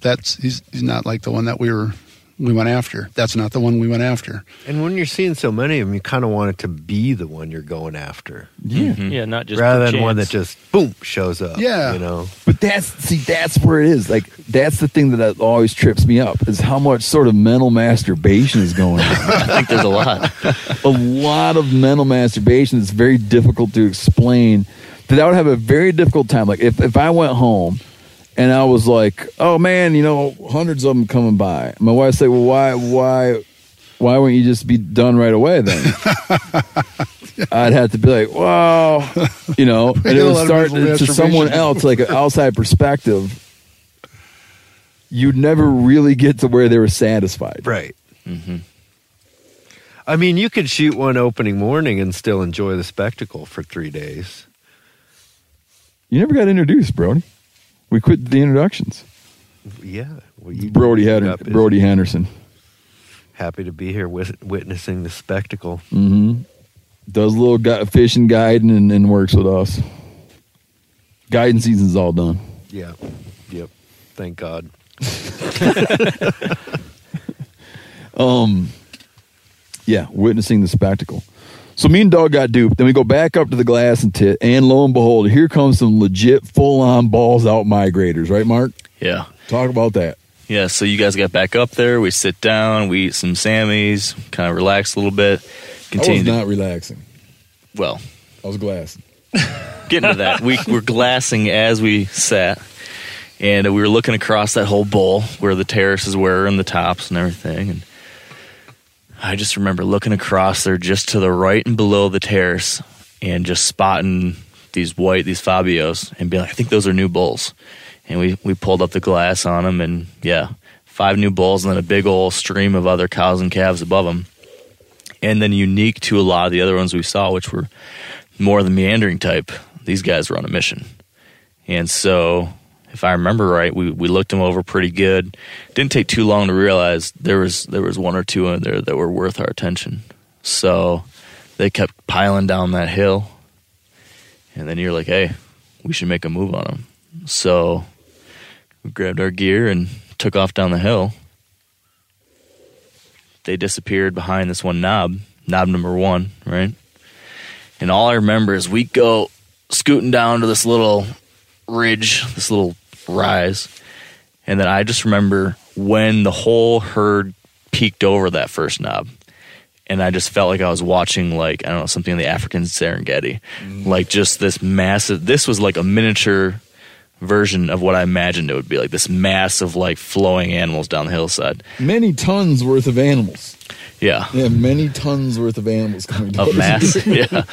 that's he's he's not like the one that we were we went after that's not the one we went after And when you're seeing so many of them, you kind of want it to be the one you're going after. Yeah. Yeah, not just rather per than one that just boom shows up. Yeah. you know. But that's see, that's where it is. Like that's the thing that always trips me up is how much sort of mental masturbation is going on. I think there's a lot. a lot of mental masturbation that's very difficult to explain. That I would have a very difficult time. Like if, if I went home and I was like, "Oh man, you know, hundreds of them coming by." My wife said, "Well, why, why, why wouldn't you just be done right away then?" I'd have to be like, "Wow," you know," and it a would start mental to someone else, like an outside perspective. You'd never really get to where they were satisfied. Right. Mm-hmm. I mean, you could shoot one opening morning and still enjoy the spectacle for three days. You never got introduced, Brody. We quit the introductions. Yeah, well, Brody Brody Henderson. Happy to be here with, witnessing the spectacle. Mm-hmm. Does a little gu- fishing guiding and, and works with us. Guiding season's all done. Yeah. Yep. Thank God. Um, yeah, witnessing the spectacle. So me and Doug got duped. Then we go back up to the glassing tit, and lo and behold, here comes some legit full on balls out migrators, right, Mark? Yeah. Talk about that. Yeah, so you guys got back up there. We sit down, we eat some Sammys, kind of relax a little bit. I Continue. was to- not relaxing. well, I was glassing. getting to that. We were glassing as we sat, and we were looking across that whole bowl where the terraces were and the tops and everything. And I just remember looking across there just to the right and below the terrace and just spotting these white, these Fabios, and being like, I think those are new bulls. And we, we pulled up the glass on them, and yeah, five new bulls, and then a big old stream of other cows and calves above them. And then unique to a lot of the other ones we saw, which were more of the meandering type, these guys were on a mission. And so, if I remember right, we, we looked them over pretty good. Didn't take too long to realize there was there was one or two in there that were worth our attention. So they kept piling down that hill, and then you're like, "Hey, we should make a move on them." So we grabbed our gear and took off down the hill. They disappeared behind this one knob, knob number one, right? And all I remember is we go scooting down to this little ridge, this little rise. And then I just remember when the whole herd peeked over that first knob. And I just felt like I was watching, like, I don't know, something in the African Serengeti. Mm. Like, just this massive, this was like a miniature version of what I imagined it would be like this mass of like, flowing animals down the hillside. Many tons worth of animals. Yeah. Yeah, many tons worth of animals coming down. of mass. yeah,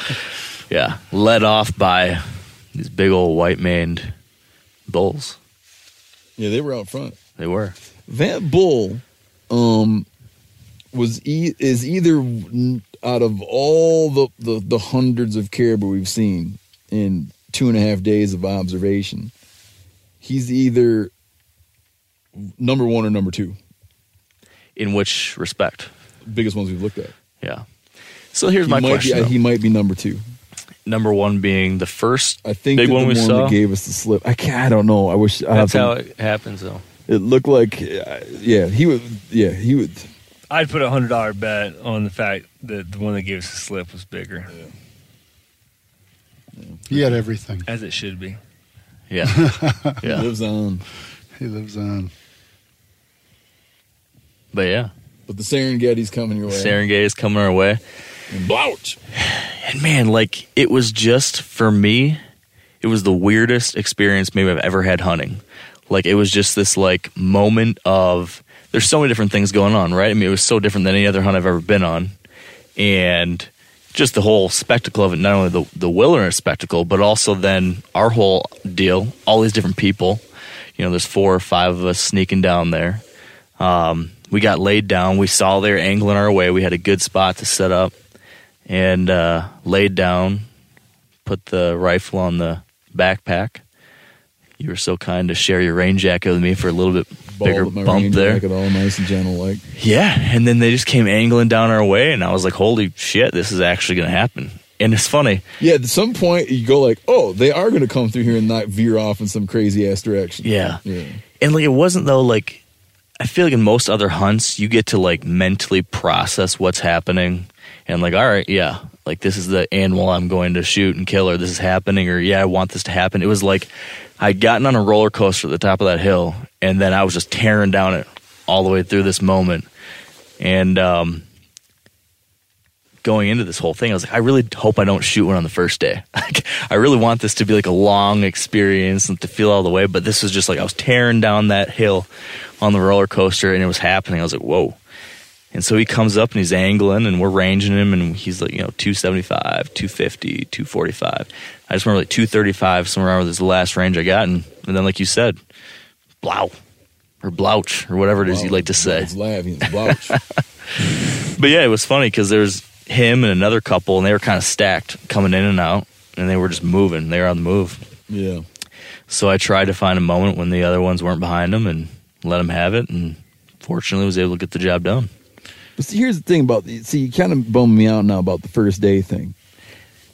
yeah, led off by these big old white maned bulls. Yeah, they were out front. They were. That bull, um, was e- is either out of all the, the the hundreds of caribou we've seen in two and a half days of observation, he's either number one or number two. In which respect? Biggest ones we've looked at. Yeah. So here's He my question. Be, he might be number two. Number one being the first I think big that one the we one saw. that gave us the slip. I can't. I don't know. I wish. I have That's how some- it happens, though. It looked like. uh, Yeah, he would. Yeah, he would. I'd put a hundred dollar bet on the fact that the one that gave us the slip was bigger, He had everything. as it should be. yeah, He yeah. lives on. He lives on. But yeah, But the Serengeti's coming your way. Serengeti is coming our way. Blouch. And man, like it was just for me, it was the weirdest experience maybe I've ever had hunting. Like it was just this like moment of there's so many different things going on, right? I mean, it was so different than any other hunt I've ever been on, and just the whole spectacle of it. Not only the the wilderness spectacle, but also then our whole deal. All these different people. You know, there's four or five of us sneaking down there. Um, we got laid down. We saw they were angling our way. We had a good spot to set up and uh, laid down, put the rifle on the backpack. You were so kind to share your rain jacket with me for a little bit bigger Ball, bump there. all nice and gentle, like. Yeah, and then they just came angling down our way, and I was like, "Holy shit, this is actually going to happen!" And it's funny. Yeah, at some point you go like, oh, they are going to come through here and not veer off in some crazy ass direction. Yeah. Yeah. And like it wasn't though like I feel like in most other hunts you get to like mentally process what's happening and like all right, yeah, like this is the animal I'm going to shoot and kill or this is happening or yeah, I want this to happen. It was like I'd gotten on a roller coaster at the top of that hill and then I was just tearing down it all the way through this moment. And um going into this whole thing, I was like, I really hope I don't shoot one on the first day. I really want this to be like a long experience and to feel all the way. But this was just like I was tearing down that hill on the roller coaster and it was happening. I was like, whoa. And so he comes up and he's angling and we're ranging him and he's like, you know, 275, 250, 245. I just remember like 235 somewhere around was the last range I got. And, and then, like you said, blow or blouch or whatever it is you like to say. It's laughing. It's Blouch. But yeah, it was funny because there's him and another couple, and they were kind of stacked coming in and out, and they were just moving. They were on the move. yeah. So I tried to find a moment when the other ones weren't behind him and let him have it, and fortunately was able to get the job done. But see, here's the thing about the see, you kind of bum me out now about the first day thing.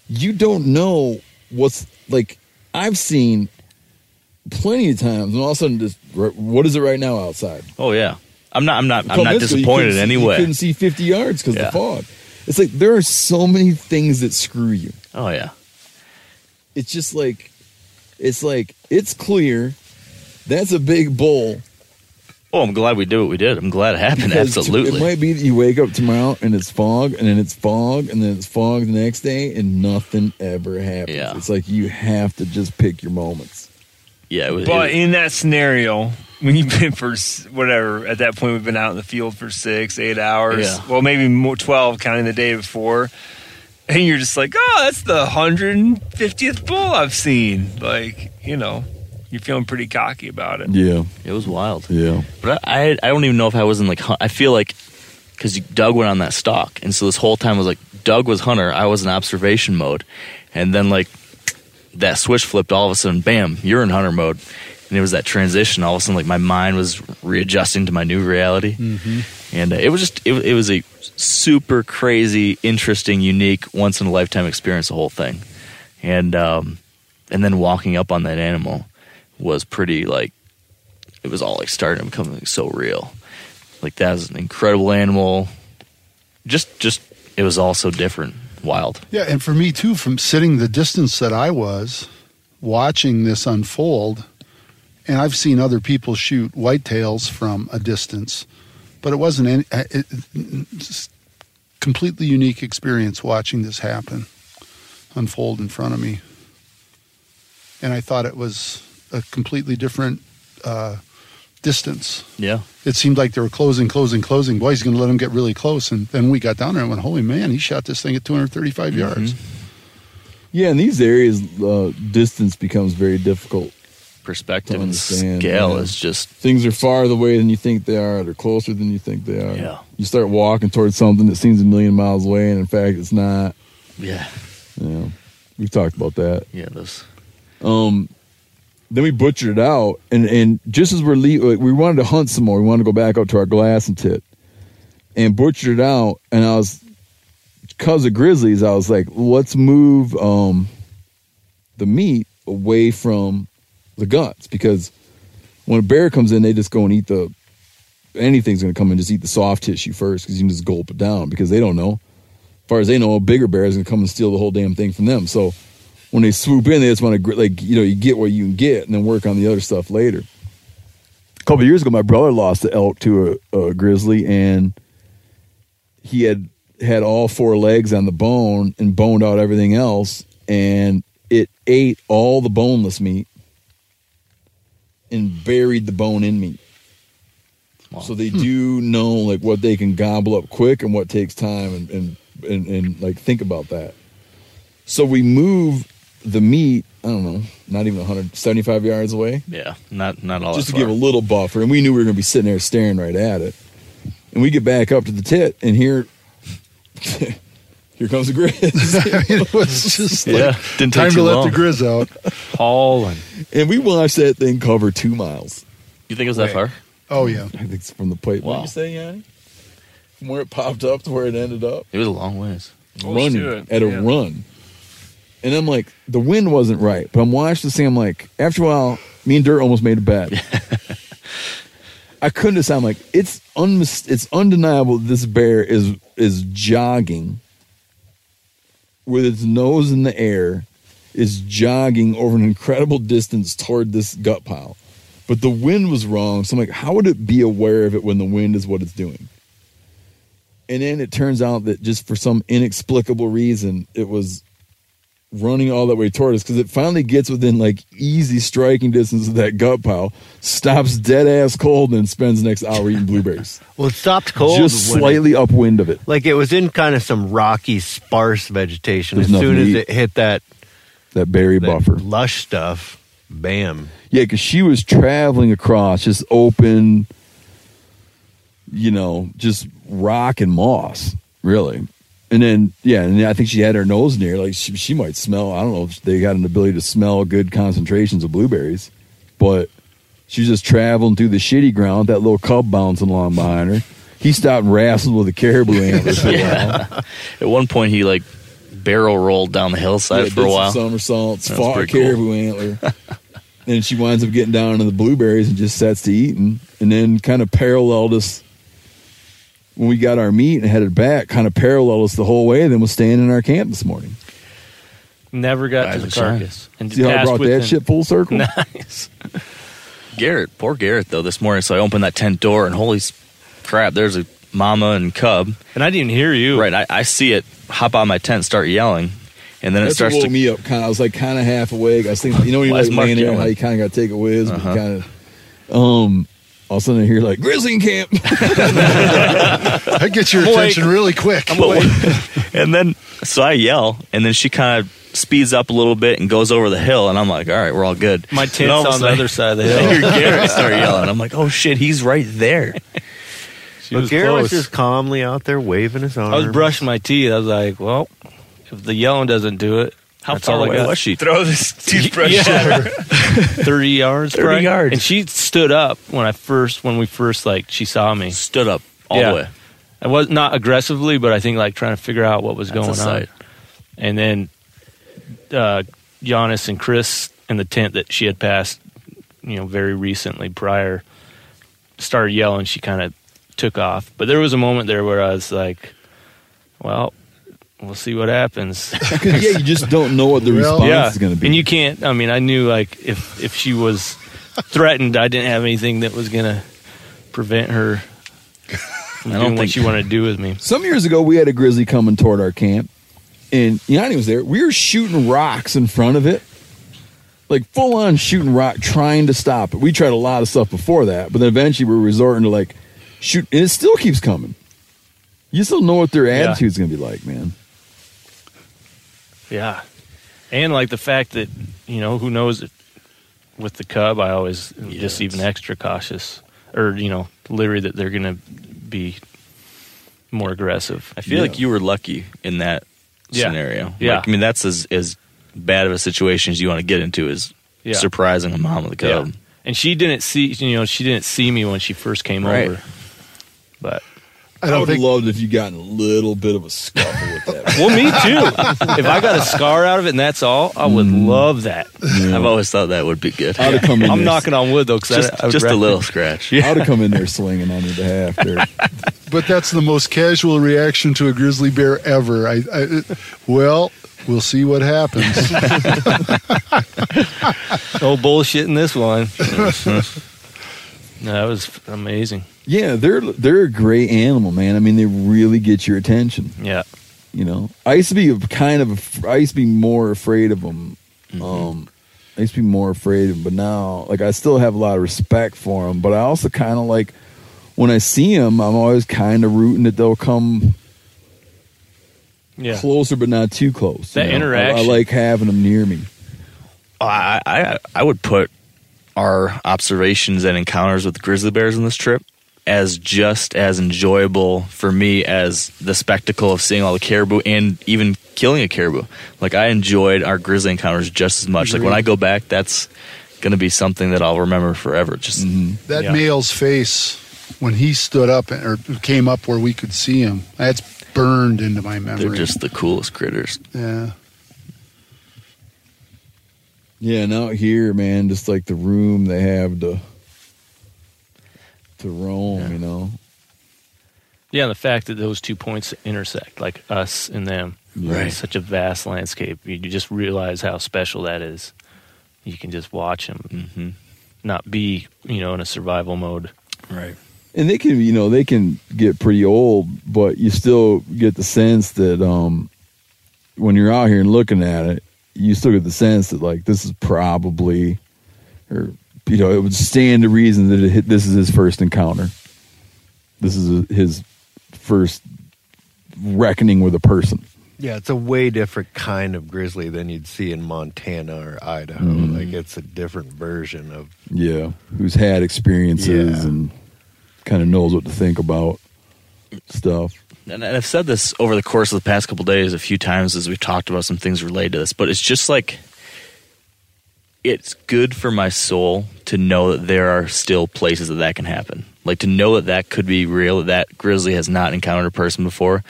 You don't know what's like. I've seen plenty of times, and all of a sudden, just what is it right now outside? Oh yeah, I'm not. I'm not. I'm not disappointed in see- any You couldn't see 50 yards because Yeah. the fog. It's like there are so many things that screw you. Oh yeah. It's just like, it's like it's clear. That's a big bowl. Oh, I'm glad we did what we did. I'm glad it happened. Because Absolutely. It might be that you wake up tomorrow and it's fog, and then it's fog, and then it's fog the next day, and nothing ever happens. Yeah. It's like you have to just pick your moments. yeah, it was. But it- in that scenario, when you've been for whatever, at that point we've been out in the field for six, eight hours. Yeah. Well, maybe more, 12 counting the day before. And you're just like, oh, that's the 150th bull I've seen. Like, you know, you're feeling pretty cocky about it. Yeah, it was wild. Yeah. But I, I don't even know if I wasn't like. I feel like because Doug went on that stalk, and so this whole time was like Doug was hunter, I was in observation mode, and then like that switch flipped. All of a sudden, bam, you're in hunter mode, and it was that transition. All of a sudden, like my mind was readjusting to my new reality, and uh, it was just it, it was a super crazy, interesting, unique, once in a lifetime experience. The whole thing, and um, and then walking up on that animal was pretty like it was all like starting to become like, so real. Like that was an incredible animal. Just just it was all so different, wild. Yeah, and for me too, from sitting the distance that I was, watching this unfold, and I've seen other people shoot whitetails from a distance, but it wasn't any uh, it, it's completely unique experience watching this happen, unfold in front of me, and I thought it was a completely different uh, distance. Yeah. It seemed like they were closing, closing, closing. Boy, he's going to let him get really close. And then we got down there and went, holy man, he shot this thing at 235 yards. Yeah, in these areas, uh, distance becomes very difficult. Perspective and understand, scale yeah. is just things are farther away than you think they are. They're closer than you think they are. Yeah. You start walking towards something that seems a million miles away, and in fact, it's not. yeah, Yeah, we've talked about that. yeah. Those Um, then we butchered it out, and and just as we're we wanted to hunt some more. We wanted to go back up to our glassing tit, and butchered it out. And I was, cause of grizzlies, I was like, let's move um, the meat away from the guts because when a bear comes in, they just go and eat the anything's going to come and just eat the soft tissue first because you can just gulp it down because they don't know. As far as they know, a bigger bear is going to come and steal the whole damn thing from them. So when they swoop in, they just want to like you know you get what you can get and then work on the other stuff later. A couple of years ago, my brother lost the elk to a, a grizzly, and he had had all four legs on the bone and boned out everything else, and it ate all the boneless meat and buried the bone in meat. So they hmm. do know like what they can gobble up quick and what takes time and, and and and like think about that. So we move the meat, I don't know, not even 175 yards away, yeah, not not all just to that give a little buffer. And we knew we were going to be sitting there staring right at it. And we get back up to the tit, and here, here comes the grizz. I mean, it was just like, Yeah, didn't take time to too let the grizz out. Hauling. and we watched that thing cover two miles. You think it was that far? Oh, yeah. I think it's from the plate. What Wow. did you say, Yanni? From where it popped up to where it ended up? It was a long ways. Close running at a yeah. run. And I'm like, the wind wasn't right, but I'm watching this thing. I'm like, after a while, me and Dirt almost made a bet. I couldn't decide. I'm like, it's unmis- it's undeniable this bear is is jogging with its nose in the air, is jogging over an incredible distance toward this gut pile. But the wind was wrong. So I'm like, how would it be aware of it when the wind is what it's doing? And then it turns out that just for some inexplicable reason, it was running all that way toward us because it finally gets within like easy striking distance of that gut pile, stops dead ass cold, and spends the next hour eating blueberries. Well, it stopped cold. just when it- slightly upwind of it. like it was in kind of some rocky, sparse vegetation. There's as soon as it hit that, That berry that buffer. lush stuff, bam. Yeah, because she was traveling across just open, you know, just rock and moss, really. And then yeah, and I think she had her nose near like she, she might smell. I don't know if they got an ability to smell good concentrations of blueberries, but she's just traveling through the shitty ground. That little cub bouncing along behind her. He stopped and wrestled with a caribou antler for a while. Yeah. At one point, he like barrel rolled down the hillside Yeah, for a while. somersaults, That's fought a pretty cool. caribou antler. and she winds up getting down to the blueberries and just sets to eating. And then kind of paralleled us when we got our meat and headed back, kind of paralleled us the whole way, then was staying in our camp this morning. Never got Right to the the shine. carcass. And See how I passed brought that within- shit full circle? Nice. Garrett, poor Garrett though. This morning, so I opened that tent door and holy crap, there's a mama and cub. And I didn't even hear you. Right, I, I see it hop out my tent, start yelling, and then it That's what starts woke to me up. Kind of, I was like kind of half awake. I was thinking, you know, when you're Why is like Mark laying there, how you kind of got to take a whiz, but Uh-huh. you kind of, um, all of a sudden I hear like grizzly camp. That gets your I'm awake. attention really quick. and then so I yell, and then she kind of speeds up a little bit and goes over the hill, and I'm like, all right, we're all good. My And tent's all of a on the other side of the I hill. hear Garrett start yelling. I'm like, oh shit, he's right there. She But was Garrett was just calmly out there waving his arms. I was brushing my teeth. I was like, well, if the yelling doesn't do it, How that's far all I away got. was she? Throw this toothbrush Yeah. at her. 30 yards 30 probably. yards. and she stood up when i first when we first like she saw me Stood up all Yeah. the way. i was not aggressively but i think like trying to figure out what was That's a going on sight. and then uh Janis and chris in the tent that she had passed you know very recently prior started yelling she kind of took off but there was a moment there where i was like well we'll see what happens. yeah, you just don't know what the Well- response yeah is going to be. and you can't i mean i knew like if if she was threatened i didn't have anything that was gonna prevent her from I don't doing what think- she wanted to do with me Some years ago, we had a grizzly coming toward our camp, and Yanni was there. We were shooting rocks in front of it, like full on shooting rock, trying to stop it. We tried a lot of stuff before that, but then eventually we are resorting to like shoot, and it still keeps coming. You still know what their Yeah. attitude's going to be like, man. Yeah and like the fact that you know who knows it with the cub i always am just even extra cautious or you know leery that they're gonna be more aggressive I feel Yeah. like you were lucky in that Yeah. scenario. Yeah. Like, I mean, that's as as bad of a situation as you want to get into is Yeah. surprising a mom with a cub. yeah and she didn't see you know she didn't see me when she first came Right. over but I I, would think loved if you got a little bit of a scuffle with that. Well, me too. if I got a scar out of it and that's all, I would mm. love that. I've always thought that would be good. I'd have come in I'm there, knocking on wood though, because just just a little scratch. Yeah. I'd have come in there swinging on your behalf. There. But that's the most casual reaction to a grizzly bear ever. I, I well, we'll see what happens. No bullshit in this one. that was amazing. Yeah, they're they're a great animal, man. I mean, they really get your attention. Yeah. You know, I used to be kind of I used to be more afraid of them. Mm-hmm. Um, I used to be more afraid of them, but now like I still have a lot of respect for them. But I also kind of like when I see them, I'm always kind of rooting that they'll come Yeah. closer, but not too close. you That know? I- I, like having them near me. I, I I would put our observations and encounters with grizzly bears on this trip as just as enjoyable for me as the spectacle of seeing all the caribou and even killing a caribou. Like I enjoyed our grizzly encounters just as much. Like when I go back, that's going to be something that I'll remember forever. Just mm-hmm. that Yeah. male's face when he stood up or came up where we could see him, that's burned into my memory. they're just the coolest critters. yeah. Yeah, and out here, man, just like the room they have to to roam. You know, Yeah, the fact that those two points intersect, like us and them, Right. it's such a vast landscape. You you just realize how special that is. You can just watch them, hmm not be, you know, in a survival mode. Right. and they can you know they can get pretty old but you still get the sense that um when you're out here and looking at it you still get the sense that like this is probably or you know it would stand to reason that it, this is his first encounter this is his first reckoning with a person Yeah, it's a way different kind of grizzly than you'd see in Montana or Idaho. Mhm. Like it's a different version of yeah who's had experiences Yeah. and kind of knows what to think about stuff. and and I've said this over the course of the past couple days a few times as we've talked about some things related to this, but it's just like it's good for my soul to know that there are still places that that can happen. Like to know that that could be real, that that grizzly has not encountered a person before.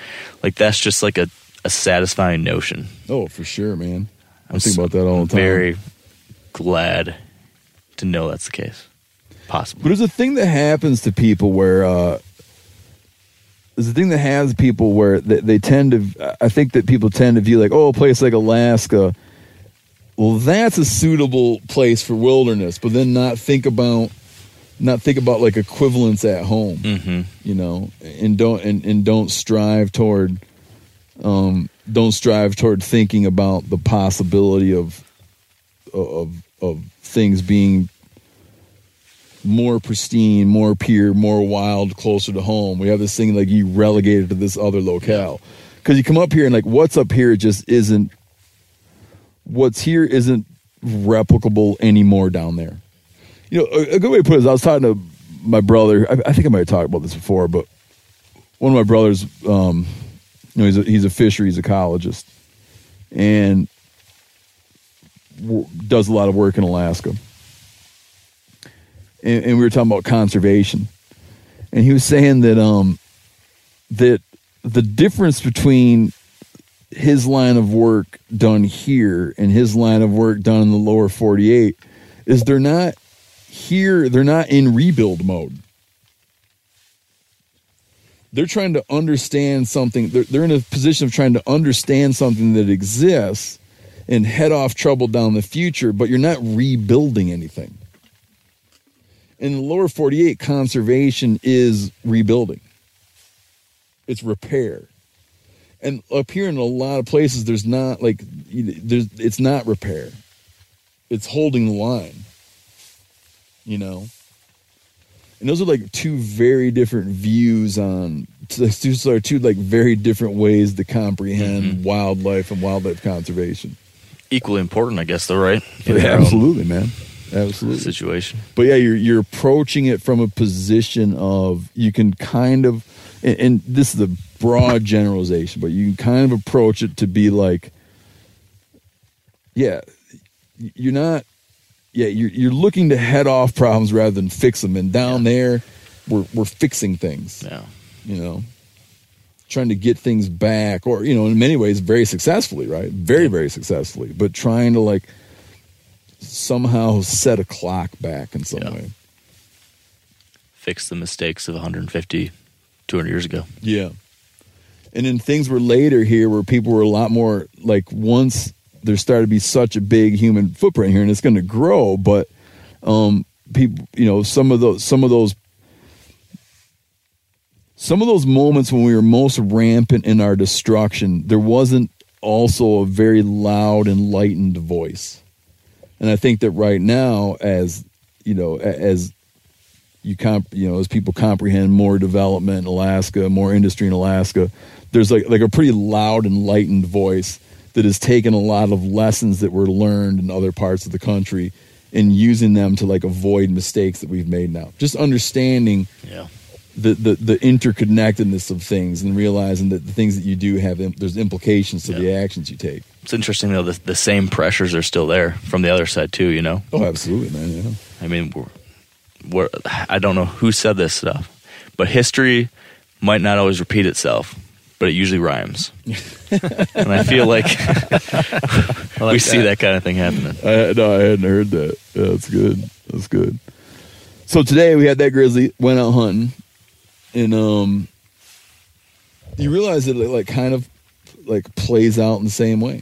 Like that's just like a, a satisfying notion. Oh, for sure, man. I I'm think about that all the time. Very glad to know that's the case. Possible. But there's a thing that happens to people where uh, there's a thing that has people where they, they tend to. I think that people tend to view like, oh, a place like Alaska. Well, that's a suitable place for wilderness, but then not think about not think about like equivalents at home. Mm-hmm. You know, and don't and, and don't strive toward um, don't strive toward thinking about the possibility of of of things being more pristine, more pure, more wild, closer to home. We have this thing like you relegated to this other locale because you come up here and like what's up here just isn't what's here isn't replicable anymore down there. You know, a, a good way to put it is I was talking to my brother. I, I think I might have talked about this before, but one of my brothers, um, you know, he's a, he's a fisheries ecologist and w- does a lot of work in Alaska and, and we were talking about conservation, and he was saying that um that the difference between his line of work done here and his line of work done in the lower 48 is they're not here they're not in rebuild mode. They're trying to understand something they're, they're in a position of trying to understand something that exists and head off trouble down the future but you're not rebuilding anything. In the lower 48 conservation is rebuilding. It's repair and up here in a lot of places there's not like there's it's not repair. It's holding the line you know? And those are like two very different views on those are two like very different ways to comprehend mm-hmm. wildlife and wildlife conservation. Equally important, I guess, though, right? Yeah, own um, absolutely man. Absolutely. Situation. but yeah you're you're approaching it from a position of you can kind of and, and this is a broad generalization but you can kind of approach it to be like yeah you're not yeah you're you're looking to head off problems rather than fix them and down there we're we're fixing things Yeah. you know trying to get things back or you know in many ways very successfully right very very successfully but trying to like somehow set a clock back in some Yeah. way Fix the mistakes of 150, 200 years ago. yeah and then things were later here where people were a lot more like once there started to be such a big human footprint here and it's going to grow but um people you know some of those some of those some of those moments when we were most rampant in our destruction there wasn't also a very loud enlightened voice. And i think that right now as you know as you comp you know as people comprehend more development in Alaska, more industry in Alaska, there's like like a pretty loud enlightened voice that has taken a lot of lessons that were learned in other parts of the country and using them to like avoid mistakes that we've made now. Just understanding Yeah. the the, the interconnectedness of things and realizing that the things that you do have there's implications to the actions you take. It's interesting, though, the, the same pressures are still there from the other side, too, you know? Oh, absolutely, man. Yeah. I mean, we're, we're, I don't know who said this stuff, but history might not always repeat itself, but it usually rhymes. and I feel like, we see that kind of thing happening. I no, I hadn't heard that. Yeah, that's good. That's good. So today we had that grizzly went out hunting, and um, you realize that it like kind of like plays out in the same way.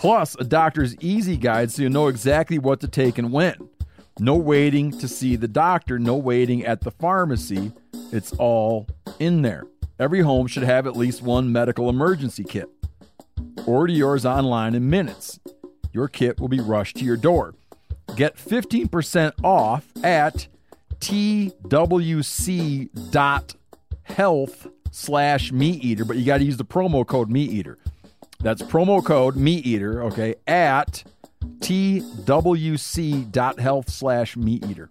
Plus, a doctor's easy guide so you know exactly what to take and when. No waiting to see the doctor, no waiting at the pharmacy. It's all in there. Every home should have at least one medical emergency kit. Order yours online in minutes. Your kit will be rushed to your door. Get 15% off at twc.health slash meat eater, but you got to use the promo code meat eater. That's promo code meat eater, okay, at twc.health slash meat eater.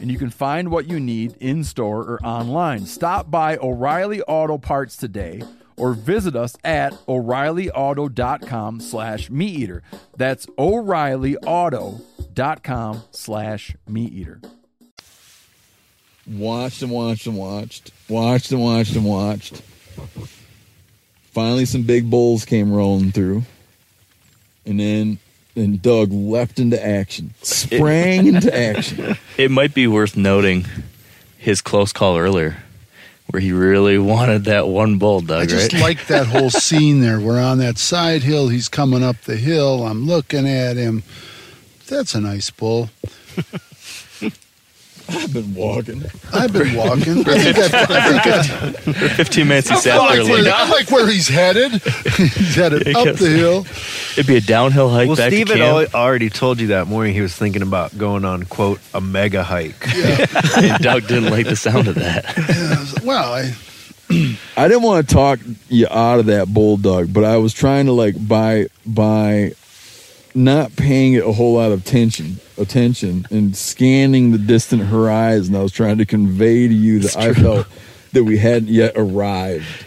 and you can find what you need in store or online. Stop by O'Reilly Auto Parts today or visit us at o'reillyauto.com slash meat eater. That's o'reillyauto.com slash meat eater. Watched and watched and watched. Watched and watched and watched. Finally, some big bulls came rolling through. And then and Doug leapt into action, sprang into action. It might be worth noting his close call earlier, where he really wanted that one bull, Doug. I just right? like that whole scene there. We're on that side hill. He's coming up the hill. I'm looking at him. That's a nice bull. I've been walking. I've been walking. I think I, I, think I, For 15 minutes, he I sat there like, where, like, I like where he's headed. he's headed He up the hill. it'd be a downhill hike Well, back Steve to had camp. al- already told you that morning he was thinking about going on, quote, a mega hike. and Doug didn't like the sound of that. Well, I, I didn't want to talk you out of that bulldog, but I was trying to like buy by not paying it a whole lot of attention attention and scanning the distant horizon. I was trying to convey to you that I felt that we hadn't yet arrived.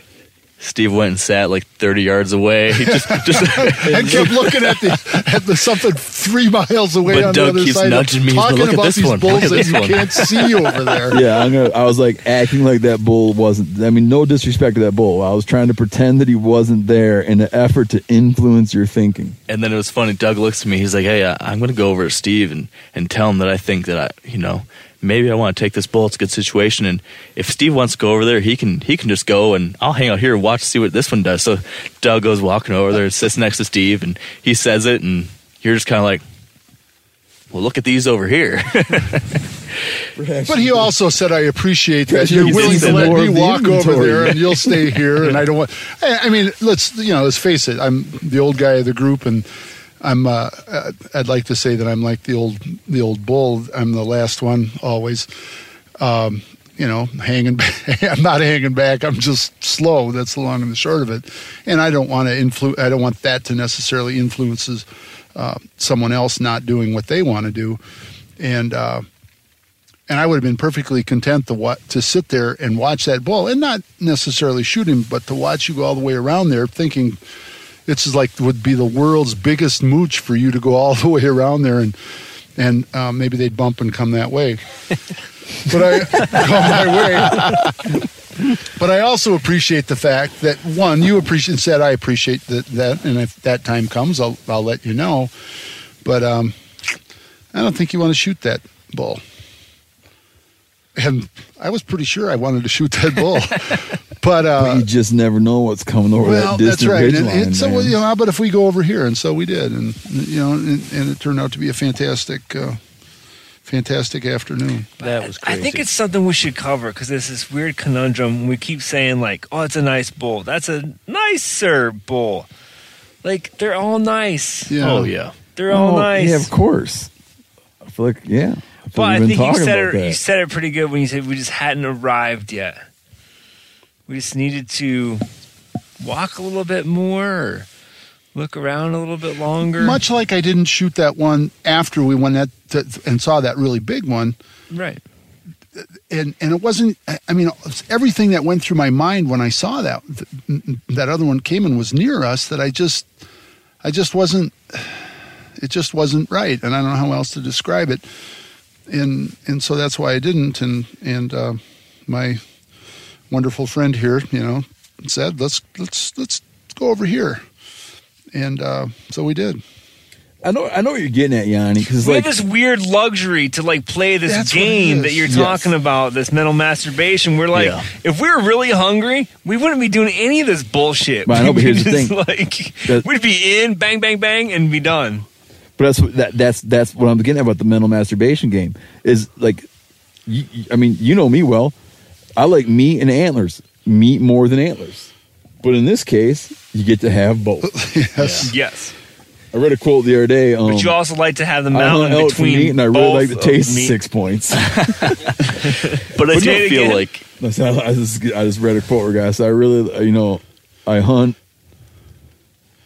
Steve went and sat like 30 yards away. He just, just I kept looking at the at the something three miles away But on Doug the other keeps side. nudging me. He's talking like, "Look at about this these one. bulls Look that you one." can't see over there. Yeah, I'm gonna, I was like acting like that bull wasn't. I mean, no disrespect to that bull. I was trying to pretend that he wasn't there in an effort to influence your thinking. And then it was funny. Doug looks at me. He's like, "Hey, uh, I'm going to go over to Steve and and tell him that I think that I, you know, maybe I want to take this bull. It's a good situation. And if Steve wants to go over there, he can he can just go, and I'll hang out here and watch see what this one does." So Doug goes walking over there, sits next to Steve, and he says it, and you're just kind of like, "Well, look at these over here." But he also said, "I appreciate that you're willing to let me of the walk over there, and you'll stay here, and I don't want." I I mean, let's you know, let's face it. I'm the old guy of the group, and I'm. Uh, uh, I'd like to say that I'm like the old the old bull. I'm the last one always. Um, you know, hanging. Back. I'm not hanging back. I'm just slow. That's the long and the short of it. And I don't want to influence. I don't want that to necessarily influences uh, someone else not doing what they want to do. And uh, and I would have been perfectly content to wa- to sit there and watch that bull and not necessarily shoot him, but to watch you go all the way around there, thinking it's just like would be the world's biggest mooch for you to go all the way around there and and uh, maybe they'd bump and come that way. but I come my way. but I also appreciate the fact that one, you appreciate said I appreciate that, that and if that time comes, I'll I'll let you know. But um, I don't think you want to shoot that bull. And I was pretty sure I wanted to shoot that bull, but uh, But you just never know what's coming over well, that that's right. ridge And, line. and so, man. you know, how about if we go over here? And so we did, and you know, and, and it turned out to be a fantastic, uh, fantastic afternoon. That was I think it's something we should cover because there's this weird conundrum. We keep saying like, "Oh, it's a nice bull. That's a nicer bull." Like they're all nice. Yeah. Oh yeah. They're all Oh, nice. Yeah, of course. I feel like yeah. I feel But I we've been think you said it. that. You said it pretty good when you said we just hadn't arrived yet. We just needed to walk a little bit more, look around a little bit longer. Much like I didn't shoot that one after we went that that- and saw that really big one, right. and and it wasn't. I- I mean, everything that went through my mind when I saw that that other one came and was near us. That I just, I just wasn't. It just wasn't right, and I don't know how else to describe it. And and so that's why I didn't. And and uh, my wonderful friend here, you know, said let's let's let's go over here, and uh, so we did. I know. I know what you're getting at, Yanni, because We like have this weird luxury to like play this That's what it game that you're Yes. talking about, this mental masturbation. We're like, Yeah. if we were really hungry, we wouldn't be doing any of this bullshit. But I know, but We'd here's the thing. like That- we'd be in, bang, bang, bang, and be done. But that's what that that's that's what I'm getting at about the mental masturbation game is like, you, you- I mean, you know me well. I like meat and antlers, meat more than antlers. But in this case, you get to have both. Yes. Yes, I read a quote the other day. Um, but you also like to have the I mountain hunt elk for between meat, and I really like the taste meat. six points. But I do it feel again. like I just I just read a quote where guys. I really you know I hunt.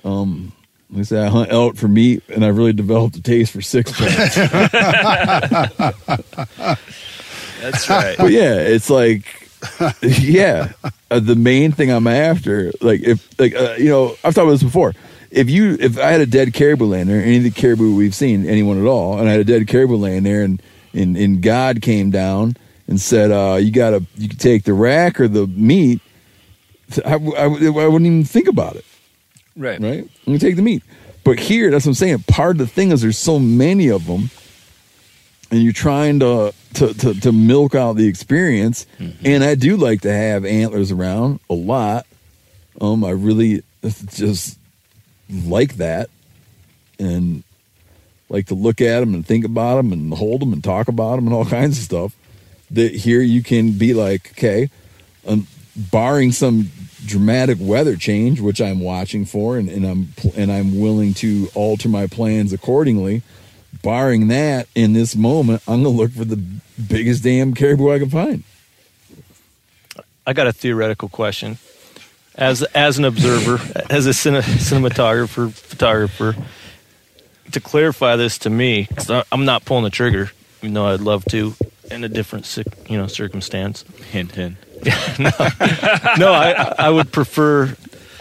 Um, let me say I hunt elk for meat, and I've really developed a taste for six points. That's right. but yeah, it's like, yeah, uh, the main thing I'm after, like if, like uh, you know, I've talked about this before. If you, if I had a dead caribou laying there, any of the caribou we've seen, anyone at all, and I had a dead caribou laying there, and and, and God came down and said, uh, you gotta, you can take the rack or the meat. I, I, I wouldn't even think about it, right. right? I'm gonna take the meat. But here, that's what I'm saying. Part of the thing is there's so many of them and you're trying to to to, to milk out the experience. And I do like to have antlers around a lot. Um, I really just like that, and like to look at them and think about them and hold them and talk about them and all kinds of stuff. That here you can be like, okay, um, barring some dramatic weather change, which I'm watching for, and, and I'm and I'm willing to alter my plans accordingly. Barring that, in this moment, I'm gonna look for the biggest damn caribou I can find. I got a theoretical question. As as an observer, as a cine, cinematographer, photographer, to clarify this to me, 'cause I- I'm not pulling the trigger, even though I'd love to, in a different you know circumstance. hint hint. No, no, I I would prefer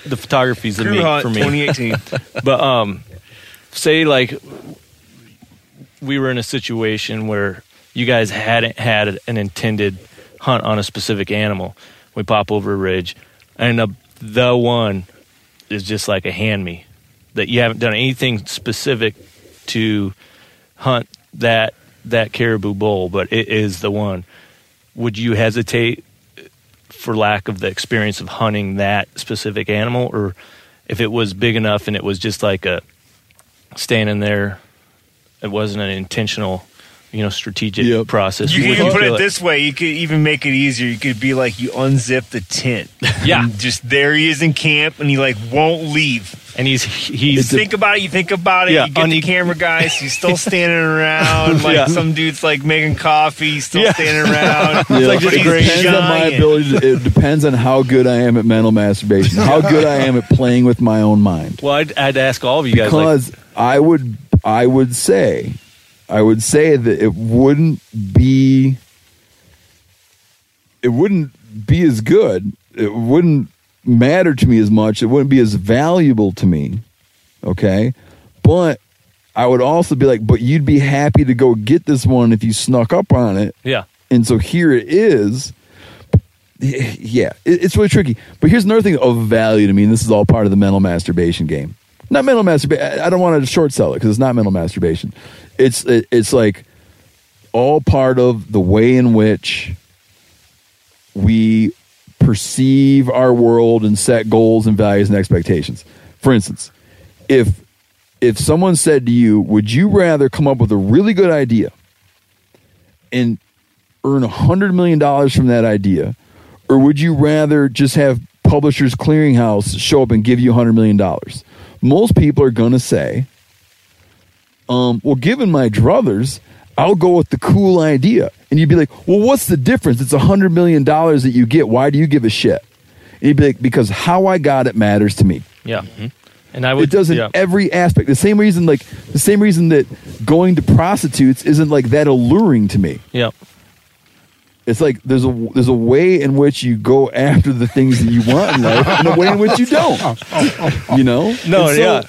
the photography's the Crew meat Hunt for me. 2018. but um, say like we were in a situation where you guys hadn't had an intended hunt on a specific animal. We pop over a ridge, and the the one is just like a hand me that you haven't done anything specific to hunt that that caribou bull, but it is the one. Would you hesitate for lack of the experience of hunting that specific animal, or if it was big enough and it was just like a standing there, it wasn't an intentional you know strategic process. You can put feel it this way. You could even make it easier. You could be like, you unzip the tent. Yeah. And just there he is in camp, and he like won't leave. And he's he's you think about it. You think about it. Yeah, you get the un- camera guys. He's still standing around. Like Yeah. some dude's like making coffee. Still Yeah. standing around. Yeah, It's like it he's depends on my ability. To, it depends on how good I am at mental masturbation. How good I am at playing with my own mind. Well, I'd, I'd ask all of you guys. like, because I would I would say I would say that it wouldn't be it wouldn't be as good. It wouldn't matter to me as much. It wouldn't be as valuable to me. Okay? But I would also be like, but you'd be happy to go get this one if you snuck up on it. yeah, And so here it is. Yeah, it's really tricky. But here's another thing of value to me, and this is all part of the mental masturbation game. Not mental masturbation. I don't want to short sell it because it's not mental masturbation. It's it, it's like all part of the way in which we perceive our world and set goals and values and expectations. For instance, if if someone said to you, "Would you rather come up with a really good idea and earn a hundred million dollars from that idea, or would you rather just have Publishers Clearinghouse show up and give you a hundred million dollars?" Most people are going to say, um, "Well, given my druthers, I'll go with the cool idea." And you'd be like, "Well, what's the difference? It's a hundred million dollars that you get. Why do you give a shit?" And you'd be like, "Because how I got it matters to me." yeah. And I would it does in yeah. every aspect. The same reason, like the same reason that going to prostitutes isn't like that alluring to me. Yeah. It's like there's a there's a way in which you go after the things that you want in life, and a way in which you don't. You know? No, so- yeah.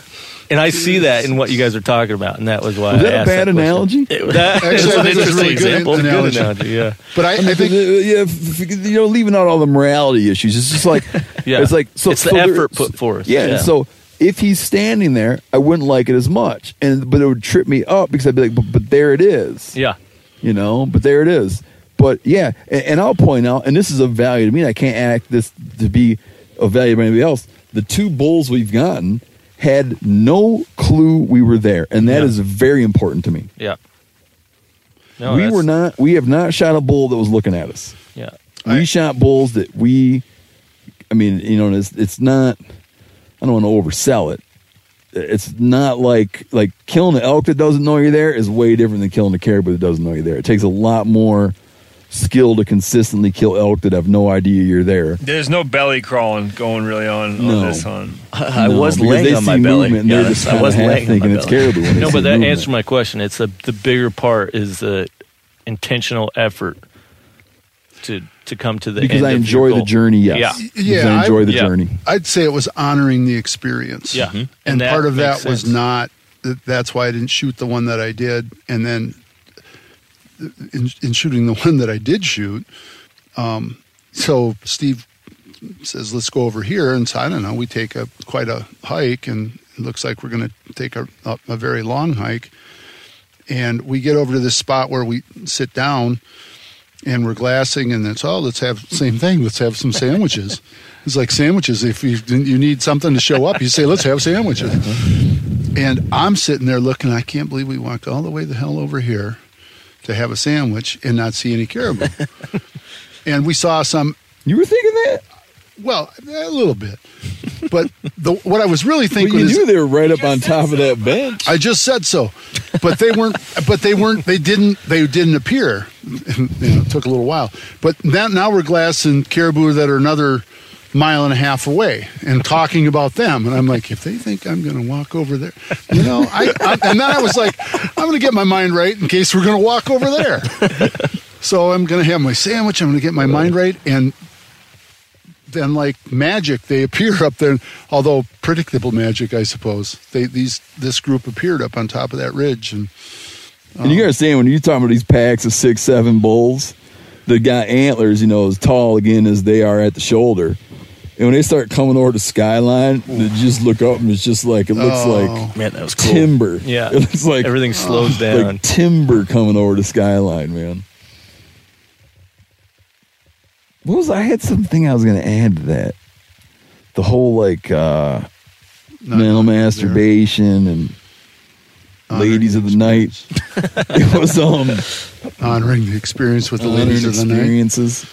And I see that in what you guys are talking about, and that was why Was I that a asked bad that question. analogy? It- that Actually, is an think it was a interesting really good analogy. Good analogy, yeah. But I, I mean, I think uh, yeah, f- f- you know, leaving out all the morality issues. It's just like, Yeah. it's like, so It's the so effort put forth. Yeah, and Yeah. so if he's standing there, I wouldn't like it as much, and but it would trip me up because I'd be like, but, but there it is, Yeah. you know, but there it is. But yeah, and, and I'll point out, and this is of value to me. and I can't act this to be of value to anybody else. The two bulls we've gotten had no clue we were there, and that Yeah. is very important to me. Yeah. No, we were not. We have not shot a bull that was looking at us. Yeah. We shot bulls that we. I mean, you know, it's it's not. I don't want to oversell it. It's not like like killing an elk that doesn't know you're there is way different than killing a caribou that doesn't know you're there. It takes a lot more skill to consistently kill elk that have no idea you're there. There's no belly crawling going really on, No. on this hunt. I No, was because laying on my belly. movement they're just I was half laying on thinking my it's belly. caribou. When No, but that movement. answered my question. It's the the bigger part is the intentional effort to to come to the because end I of enjoy the journey. Yes, Yeah. Yeah, I I- enjoy the yeah. journey. I'd say it was honoring the experience. Yeah. Mhm. And, And part of makes that was not, that's why I didn't shoot the one that I did. And then in, in shooting the one that I did shoot, um, so Steve says, let's go over here. And so I don't know, we take a quite a hike and it looks like we're going to take a, a, a very long hike. And we get over to this spot where we sit down and we're glassing and it's oh let's have same thing. Let's have some sandwiches. It's like sandwiches. If you you need something to show up you say let's have sandwiches. And i'm sitting there looking. I can't believe we walked all the way the hell over here to have a sandwich and not see any caribou and we saw some You were thinking that? well a little bit but the, what i was really Well, thinking you is knew they were right up on top of that bench. I just said so, but they weren't. But they weren't. They didn't. They didn't appear. you know, it took a little while. But that now we're glassing caribou that are another mile and a half away and talking about them. And I'm like, if they think I'm going to walk over there, you know, I, I and then I was like, I'm going to get my mind right in case we're going to walk over there. So I'm going to have my sandwich. I'm going to get my mind right and. Then, like magic, they appear up there. Although predictable magic, I suppose. They these this group appeared up on top of that ridge, and And you um, gotta understand when you're talking about these packs of six, seven bulls that got antlers, you know, as tall again as they are at the shoulder. And when they start coming over the skyline, they just look up and it's just like it looks Oh. like Man, that was cool. timber. Yeah. It looks like Everything slows down. like timber coming over the skyline, man. What was I had something I was gonna add to that. The whole like uh not mental there. masturbation and ladies of the night. it was um honoring the experience with the ladies of the night. experiences.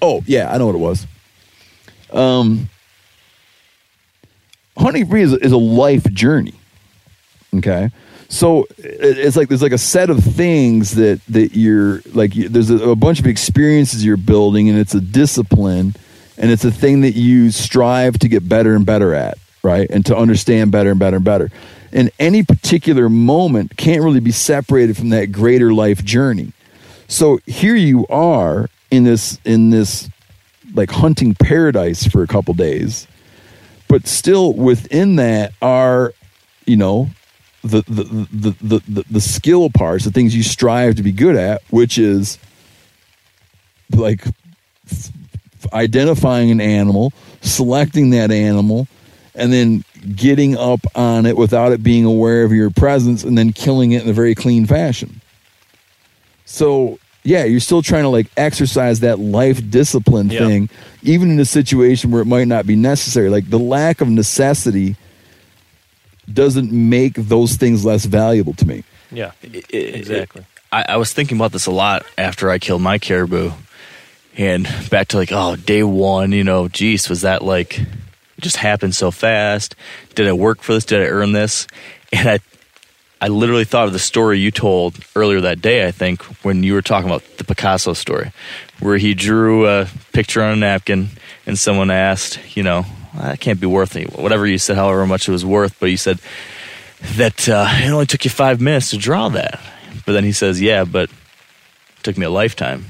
Oh yeah, I know what it was. Um, hunting for me is, is a life journey. Okay, so it's like there's like a set of things that that you're like. There's a, a bunch of experiences you're building, and it's a discipline, and it's a thing that you strive to get better and better at, right? And to understand better and better and better. And any particular moment can't really be separated from that greater life journey. So here you are in this in this like hunting paradise for a couple days, but still within that are you know the the the the, the, the skill parts, the things you strive to be good at, which is like f- identifying an animal, selecting that animal, and then getting up on it without it being aware of your presence, and then killing it in a very clean fashion. So yeah, you're still trying to like exercise that life discipline Yeah. thing, even in a situation where it might not be necessary. Like the lack of necessity doesn't make those things less valuable to me. Yeah, exactly. exactly. I, I was thinking about this a lot after I killed my caribou, and back to like, oh, day one, you know, geez, was that like, it just happened so fast? Did I work for this? Did I earn this? And I, I literally thought of the story you told earlier that day. I think when you were talking about the Picasso story, where he drew a picture on a napkin, and someone asked, you know, that can't be worth it. Whatever you said, however much it was worth, but you said that uh, it only took you five minutes to draw that. But then he says, yeah, but it took me a lifetime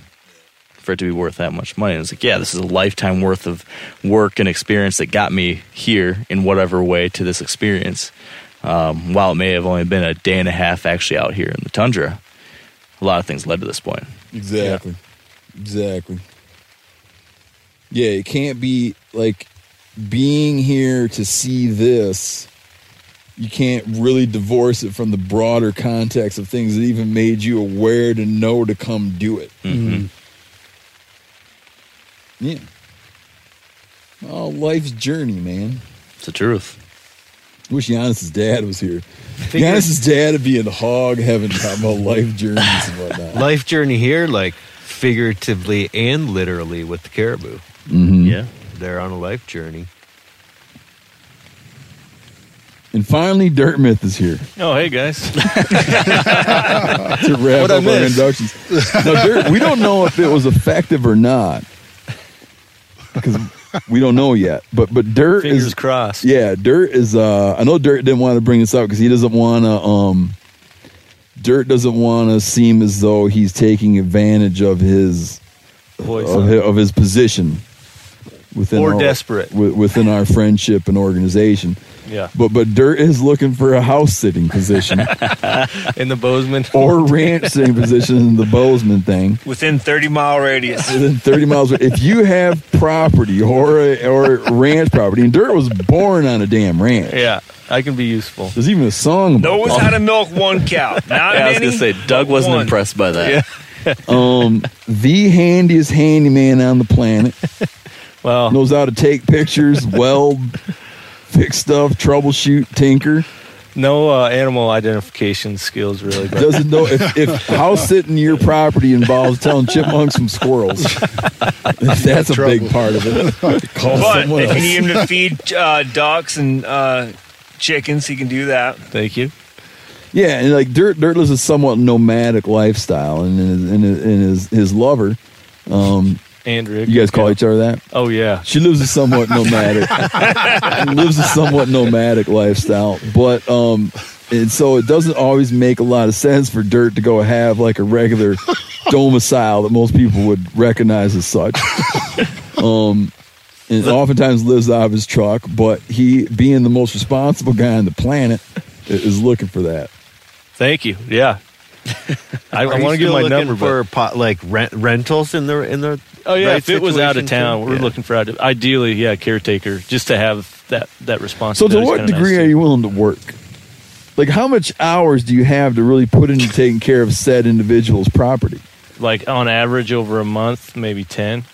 for it to be worth that much money. And it's like, yeah, this is a lifetime worth of work and experience that got me here in whatever way to this experience. Um, while it may have only been a day and a half actually out here in the tundra, a lot of things led to this point. Exactly. Exactly. Yeah, it can't be like being here to see this. You can't really divorce it from the broader context of things that even made you aware to know to come do it. Mm-hmm. Yeah. Oh, life's journey, man. It's the truth. Wish Janis's dad was here. Figure- Janis's dad would be in hog heaven talking about life journeys and whatnot. Life journey here, like figuratively and literally with the caribou. Mm-hmm. Yeah. They're on a life journey. And finally, Dirt Myth is here. Oh, hey guys. to wrap What'd I up our inductions. Now, Dirt, we don't know if it was effective or not because we don't know yet. But but Dirt Fingers is crossed. yeah. Dirt is. uh I know Dirt didn't want to bring this up because he doesn't want to. um Dirt doesn't want to seem as though he's taking advantage of his Voice of his, of his position within Or our, desperate. wi- within our friendship and organization. Yeah. But but Dirt is looking for a house sitting position In the Bozeman. or ranch sitting position in the Bozeman thing Within 30 mile radius. within 30 miles. If you have property or a, or ranch property, and Dirt was born on a damn ranch. Yeah, I can be useful. There's even a song about Knows how to milk one cow. Not Yeah, I was gonna say Doug wasn't one. impressed by that. Yeah. um, the handiest handyman on the planet. Well, Knows how to take pictures, weld, fix stuff, troubleshoot, tinker. no uh, animal identification skills really, but Doesn't know if, if house sitting your property involves telling chipmunks from squirrels. That's a big part of it. Call But someone if you else. need him to feed uh, ducks and uh, chickens, he can do that. thank you. Yeah, and like Dirt Dirt lives a somewhat nomadic lifestyle, and his, and his, and his, his lover, um, Andrew. you guys call each other that. Oh yeah. She lives a somewhat nomadic, lives a somewhat nomadic lifestyle, but um, and so it doesn't always make a lot of sense for Dirt to go have like a regular domicile that most people would recognize as such. Um, and oftentimes lives out of his truck, but he, being the most responsible guy on the planet, is looking for that. Thank you. Yeah. I, I want to give my number, for but pot, like rent, rentals in the in the. Oh yeah, right if it was out of town, too? we're Yeah. looking for ide- ideally, yeah, caretaker, just to have that that responsibility. So, to what degree are you willing to work? Like, how much hours do you have to really put into taking care of said individual's property? Like on average, over a month, maybe ten.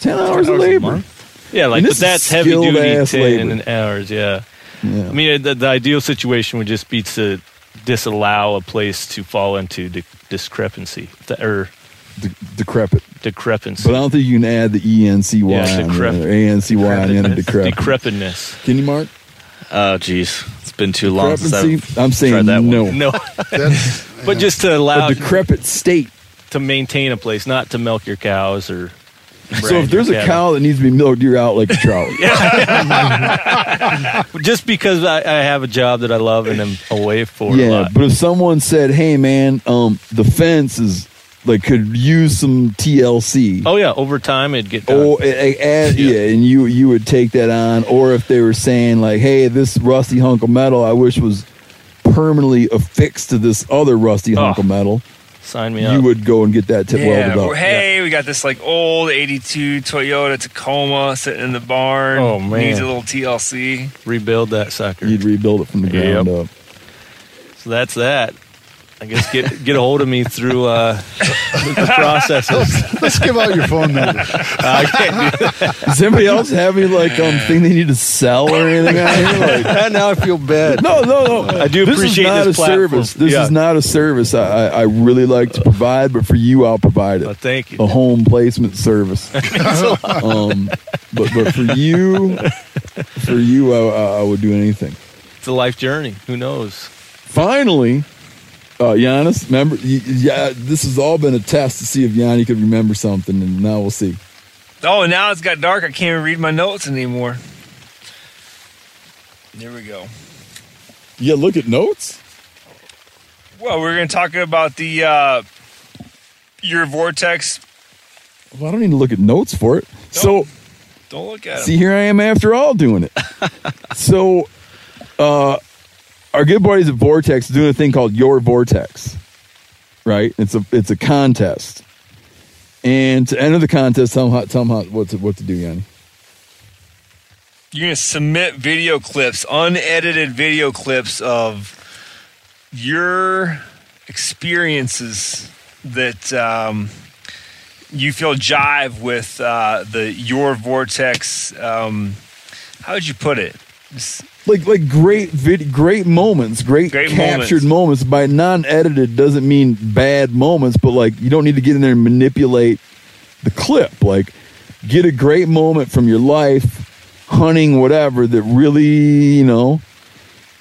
10 hours of hours a labor. month? Yeah, like but that's heavy duty ass ten labor. hours. Yeah. Yeah. I mean, uh, the, the ideal situation would just be to disallow a place to fall into de- discrepancy or De- decrepit. decrepancy. But I don't think you can add the E N C Y Yeah, on decrep- there. A N C Y on the end of decrepit. Decrepitness. Can you, Mark? Oh, geez, it's been too long since I've I'm saying tried that no. One. No, but just to allow A decrepit state. to maintain a place, not to milk your cows or. So if there's a cattle. cow that needs to be milked, you're out like a trout. just because I, I have a job that I love and am away for a yeah, lot. but if someone said, "Hey, man, um, the fence is like could use some TLC," Oh yeah, over time it'd get done. or eh, add, yeah. and you you would take that on, or if they were saying like, "Hey, this rusty hunk of metal, I wish was permanently affixed to this other rusty hunk Oh, of metal," Sign me you up. You would go and get that tip Yeah, welded up. hey, we got this like old '82 Toyota Tacoma sitting in the barn. Oh, man. needs a little TLC. Rebuild that sucker. You'd rebuild it from the ground Yep. up. So that's that. I guess get get a hold of me through uh, the processes. let's give out your phone number. I can't do that. Does anybody else have any like um thing they need to sell or anything out here? Like, now I feel bad. no, no, no. I do this appreciate is not this a platform. service. This Yeah. is not a service I, I, I really like to provide, but for you, I'll provide Well, it. thank you. A home placement service. um, but but for you, for you, I, I, I would do anything. It's a life journey. Who knows? Finally, uh, Janis, remember? Yeah, this has all been a test to see if Yanni could remember something, and now we'll see. Oh, and now it's got dark. I can't even read my notes anymore. There we go. Yeah, look at notes. Well, we're going to talk about the uh, your vortex. Well, I don't need to look at notes for it. So. Don't look at it. See, it. here I am after all doing it. so, uh, our good buddies at Vortex doing a thing called Your Vortex, right? It's a it's a contest, and to enter the contest, tell them tell them how, what to what to do, Yanni. You're to submit video clips, unedited video clips of your experiences that um, you feel jive with uh, the your vortex. Um, how would you put it? Just- Like like great vid, great moments, great, Great captured moments. By non-edited doesn't mean bad moments, but like you don't need to get in there and manipulate the clip. Like get a great moment from your life, hunting, whatever that really you know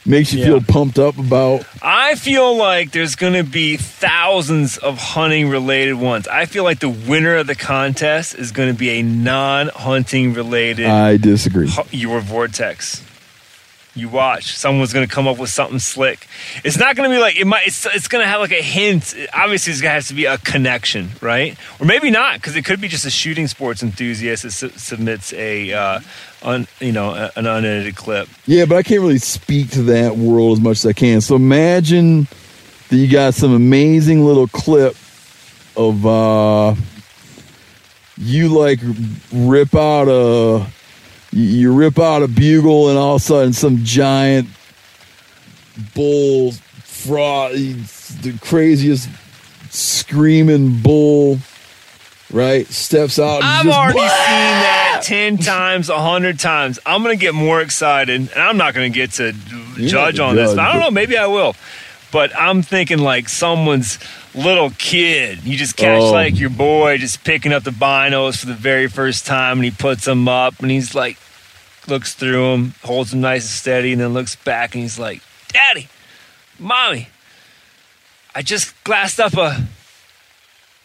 makes you Yeah. feel pumped up about. I feel like there's going to be thousands of hunting related ones. I feel like the winner of the contest is going to be a non hunting related I disagree. your vortex. You watch. Someone's to come up with something slick. It's not to be like it might. It's, it's to have like a hint. Obviously, it's to have to be a connection, right? Or maybe not, because it could be just a shooting sports enthusiast that su- submits a, uh, un, you know, a- an unedited clip. Yeah, but I can't really speak to that world as much as I can. So imagine that you got some amazing little clip of uh you like rip out a you rip out a bugle and all of a sudden some giant bull fraud the craziest screaming bull right steps out and I've just- already seen that 10 times, 100 times. I'm going to get more excited, and I'm not going to get to You're judge on the this. judge, I don't know. Maybe I will. But I'm thinking like someone's little kid. You just catch Oh. like your boy just picking up the binos for the very first time, and he puts them up, and he's like, looks through them, holds them nice and steady, and then looks back, and he's like, Daddy, Mommy, I just glassed up a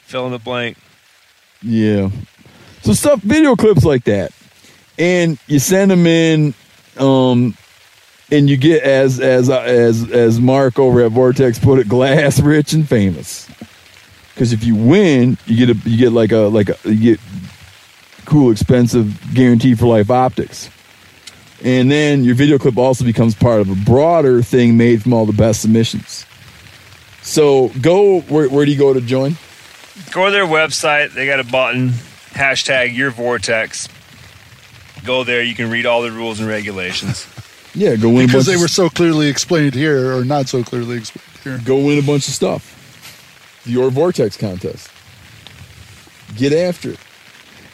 fill in the blank. Yeah. So stuff, video clips like that, and you send them in, um, and you get as as uh, as as Mark over at Vortex put it, glass rich and famous. Because if you win, you get a you get like a like a you get cool, expensive, guaranteed for life optics. And then your video clip also becomes part of a broader thing made from all the best submissions. So go where where do you go to join? go to their website. They got a button, hashtag your vortex. Go there. You can read all the rules and regulations. Yeah, go win a because bunch they of were so clearly explained here, or not so clearly explained here. go win a bunch of stuff. Your Vortex contest. Get after it.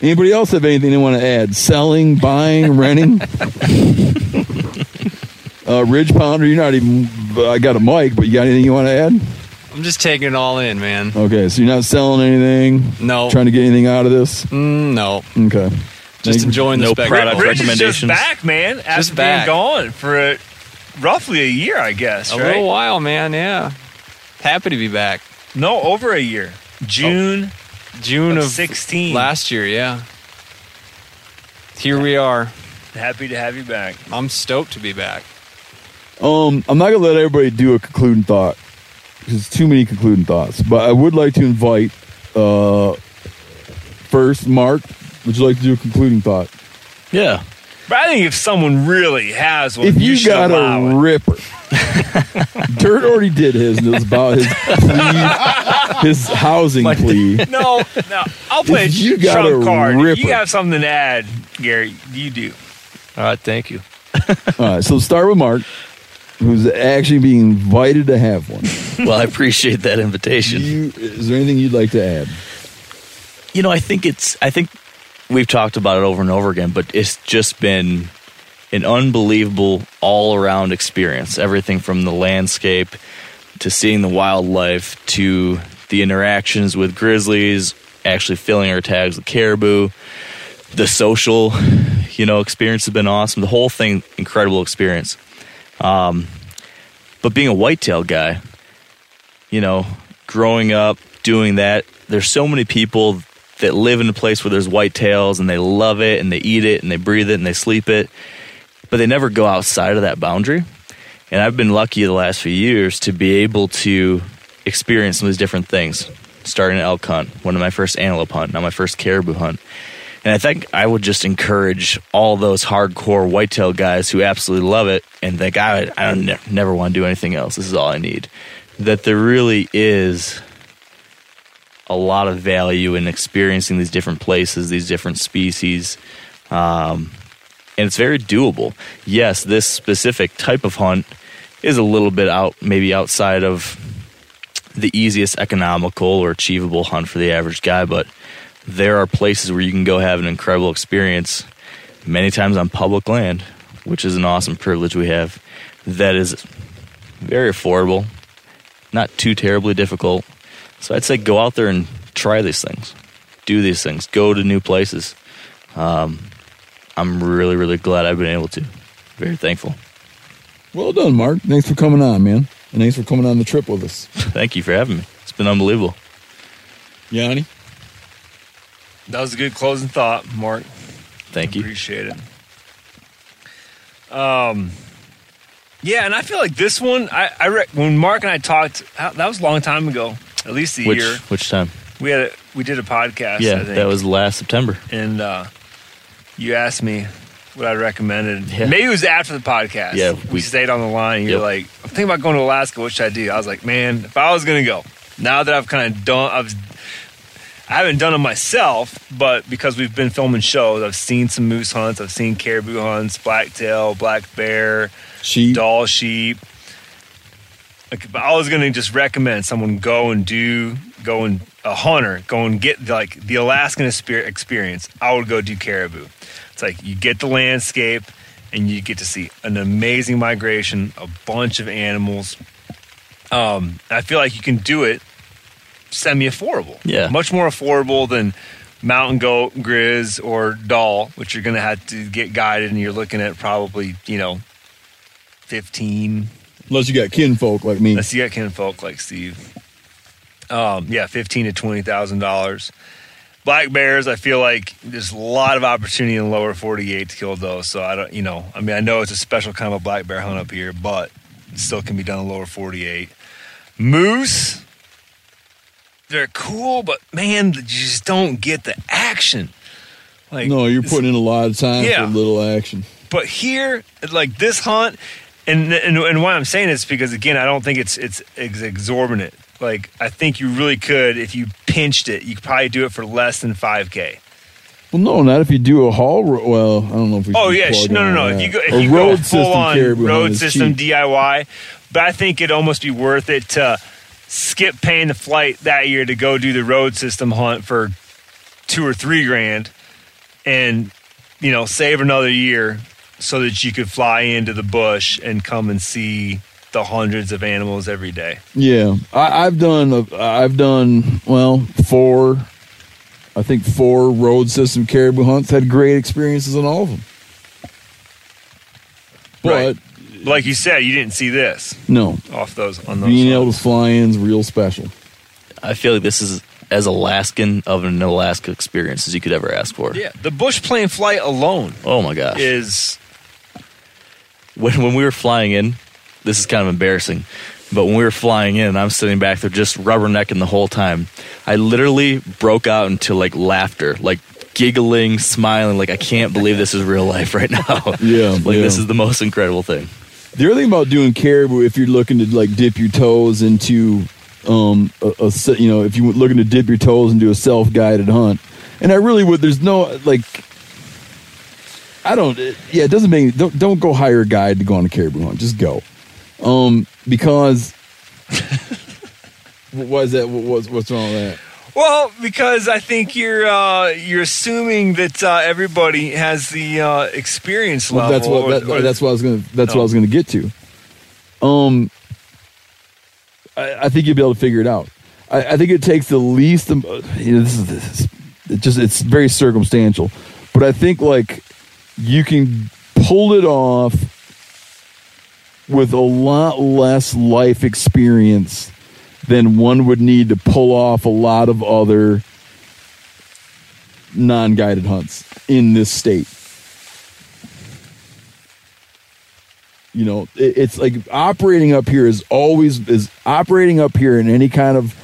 Anybody else have anything they want to add? Selling, buying, renting? uh, Ridge Pounder, you're not even I got a mic, but you got anything you want to add? I'm just taking it all in, man. Okay, so you're not selling anything. No. Trying to get anything out of this. Mm, no. Okay. Just enjoying the No spectacle. product Ridge is just back, man. After Just back. being gone for a, roughly a year, I guess. A right? little while, man. Yeah. Happy to be back. No, over a year. June June of of 16. last year. Yeah. Here we are. Happy to have you back. I'm stoked to be back. Um, I'm not gonna let everybody do a concluding thought because it's too many concluding thoughts. But I would like to invite uh, first Mark. Would you like to do a concluding thought? Yeah. But I think if someone really has one, if you, should got a it. ripper, Dirt already did his, and it was about his plea, his housing plea. No, no. I'll play If a you got trump a card. If ripper. you have something to add, Gary, you do. All right. Thank you. All right, so start with Mark, who's actually being invited to have one. Well, I appreciate that invitation. You, is there anything you'd like to add? You know, I think it's. I think we've talked about it over and over again, but it's just been an unbelievable all-around experience. Everything from the landscape to seeing the wildlife to the interactions with grizzlies, actually filling our tags with caribou. The social, you know, experience has been awesome. The whole thing, incredible experience. Um, but being a whitetail guy, you know, growing up doing that, there's so many people that live in a place where there's whitetails and they love it and they eat it and they breathe it and they sleep it, but they never go outside of that boundary. And I've been lucky the last few years to be able to experience some of these different things. Starting an elk hunt, one of my first antelope hunt, now my first caribou hunt. And I think I would just encourage all those hardcore whitetail guys who absolutely love it and think I, I don't ne- never want to do anything else. This is all I need. That there really is a lot of value in experiencing these different places, these different species, um, and it's very doable. Yes, this specific type of hunt is a little bit out, maybe outside of the easiest economical or achievable hunt for the average guy, but there are places where you can go have an incredible experience many times on public land, which is an awesome privilege we have. That is very affordable, not too terribly difficult. So I'd say go out there and try these things, do these things, go to new places. Um, I'm really, really glad I've been able to. Very thankful. Well done, Mark. Thanks for coming on, man, and thanks for coming on the trip with us. Thank you for having me. It's been unbelievable. Yanni, That was a good closing thought, Mark. Thank you. Appreciate it. Um, yeah, and I feel like this one, I, I re- when Mark and I talked, that was a long time ago, at least a Which year. which time? We had a, we did a podcast. I yeah, that was last September. and uh, you asked me what I recommended. Yeah. Maybe it was after the podcast. Yeah, we, we- stayed on the line. You're Yep. like, I'm thinking about going to Alaska. What should I do? I was like, man, if I was gonna go, now that I've kind of done, I've I haven't done them myself, but because we've been filming shows, I've seen some moose hunts, I've seen caribou hunts, blacktail, black bear, sheep, Dall sheep. Like, I was gonna just recommend someone go and do, go and a hunter, go and get like the Alaskan exper- experience. I would go do caribou. It's like you get the landscape and you get to see an amazing migration, a bunch of animals. Um, I feel like you can do it semi affordable. Yeah. Much more affordable than mountain goat, grizz, or Dall, which you're going to have to get guided, and you're looking at probably, you know, 15. Unless you got kinfolk like me. Unless you got kinfolk like Steve. Um, yeah, fifteen to twenty thousand dollars. Black bears, I feel like there's a lot of opportunity in the lower 48 to kill those. So I don't, you know, I mean, I know it's a special kind of a black bear hunt up here, but it still can be done in the lower 48. Moose, they're cool, but man, you just don't get the action. Like, no, you're putting in a lot of time Yeah. for little action. but here, like this hunt, and, and and why I'm saying it's because again, I don't think it's it's exorbitant. Like I think you really could if you pinched it, you could probably do it for less than 5k. Well, no, not if you do a haul. ro- Well, I don't know if we. Oh yeah, no, no, no. If you go, if a you road go full on road system cheap. DIY, but I think it'd almost be worth it to skip paying the flight that year to go do the road system hunt for two or three grand, and you know save another year so that you could fly into the bush and come and see the hundreds of animals every day. Yeah, I, I've done. a- I've done well four. I think four road system caribou hunts. Had great experiences on all of them. But Right. Like you said, you didn't see this no, off those on those. being able to fly in is real special. I feel like this is as Alaskan of an Alaska experience as you could ever ask for. Yeah, the bush plane flight alone Oh my gosh. is when when we were flying in, this is kind of embarrassing, but when we were flying in, I'm sitting back there just rubbernecking the whole time. I literally broke out into like laughter, like giggling, smiling, like I can't believe this is real life right now. Yeah, like yeah. this is the most incredible thing. The other thing about doing caribou, if you're looking to like dip your toes into, um, a, a you know, if you're looking to dip your toes into a self-guided hunt, and I really would. There's no like, I don't. Yeah, it doesn't make. Don't don't go hire a guide to go on a caribou hunt. Just go, um, because. Why is that? What- What's what's wrong with that? well because I think you're uh, you're assuming that uh, everybody has the uh, experience Well, that's what or- that, or- that's what I was gonna that's what I was gonna get to. Um, I, I think you'll be able to figure it out. I, I think it takes the least. uh, You know, this is this. It just it's very circumstantial, but I think like you can pull it off with a lot less life experience than one would need to pull off a lot of other non-guided hunts in this state. you know it, it's like operating up here is always is operating up here in any kind of